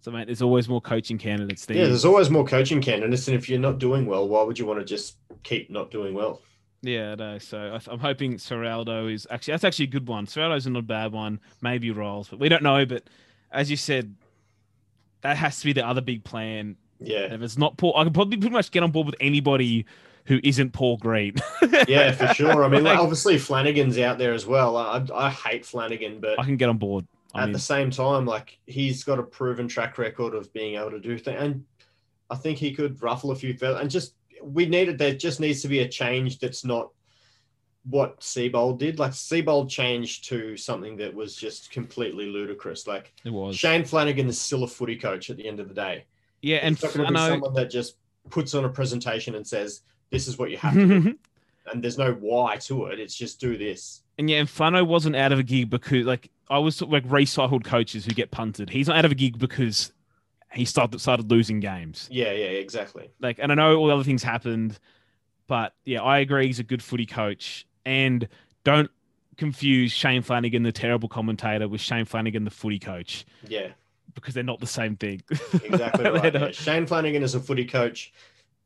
So, mate, there's always more coaching candidates there. yeah. There's always more coaching candidates, and if you're not doing well, why would you want to just keep not doing well? Yeah, I know. So I'm hoping Ciraldo is actually that's actually a good one. Ciraldo's not a bad one. Maybe Ryles, but we don't know. But as you said, that has to be the other big plan. Yeah, If it's not Paul, I can probably pretty much get on board with anybody who isn't Paul Green. yeah, for sure. I mean, like, Like- obviously Flanagan's out there as well. I I hate Flanagan, but I can get on board. I at mean, the same time, like he's got a proven track record of being able to do things, and I think he could ruffle a few feathers. And just we needed there just needs to be a change that's not what Seibold did. Like Seibold changed to something that was just completely ludicrous. Like it was. Shane Flanagan is still a footy coach at the end of the day. Yeah, and He's not going to be Flano. someone that just puts on a presentation and says, "This is what you have to do," and there's no why to it. It's just do this. And yeah, and Flano wasn't out of a gig because like I was like recycled coaches who get punted. He's not out of a gig because he started started losing games. Yeah, yeah, exactly. Like, and I know all the other things happened, but yeah, I agree he's a good footy coach. And don't confuse Shane Flanagan, the terrible commentator, with Shane Flanagan, the footy coach, Yeah. because they're not the same thing. Exactly right. yeah. Shane Flanagan as a footy coach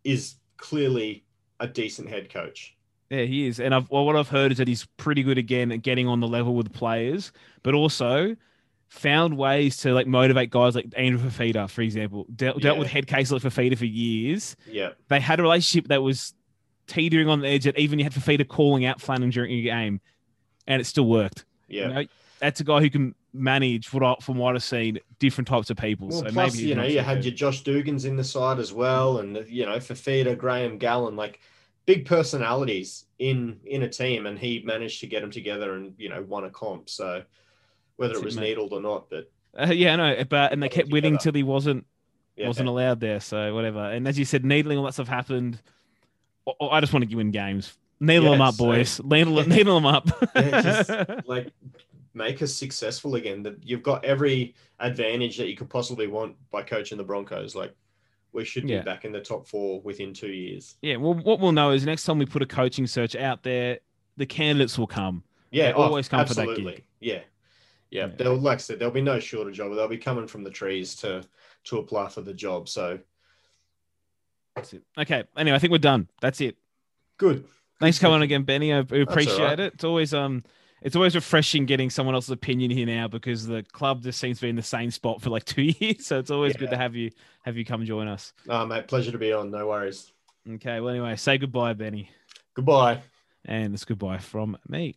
is clearly a decent head coach. Yeah, he is. And I've, well, what I've heard is that he's pretty good again at getting on the level with players, but also found ways to like motivate guys like Andrew Fifita, for example. Dealt, dealt with head case like Fifita for years. Yeah. They had a relationship that was teetering on the edge that even you had Fifita calling out Flanagan during a game, and it still worked. Yeah. You know, that's a guy who can manage what I, from what I've seen different types of people. Well, so plus, maybe you know, you had good. your Josh Dugans in the side as well, and you know, Fifita, Graham Gallen, like big personalities in in a team, and he managed to get them together and you know won a comp. So whether That's it it, was mate. needled or not, but Uh, yeah, I know, but and they kept winning till he wasn't yeah, wasn't allowed there. So whatever. And as you said, needling all that stuff happened. I- just want to win games. Needle Yeah, them up, same. boys. Needle, needle them up. Yeah, just- like make us successful again. That you've got every advantage that you could possibly want by coaching the Broncos. Like we should be back in the top four within two years. yeah. Well, what we'll know is next time we put a coaching search out there, the candidates will come. Yeah, They always come for that absolutely. gig. Yeah. yeah, Yeah. They'll like I said, there'll be no shortage of it. They'll be coming from the trees to to apply for the job. So That's it. Okay. Anyway, I think we're done. That's it. good. Thanks for coming on again, Benny. I I appreciate right. it. It's always um, it's always refreshing getting someone else's opinion here now because the club just seems to be in the same spot for like two years. So it's always good to have you have you come join us. Uh, mate, pleasure to be on. No worries. Okay. Well, anyway, say goodbye, Benny, Goodbye. and it's goodbye from me.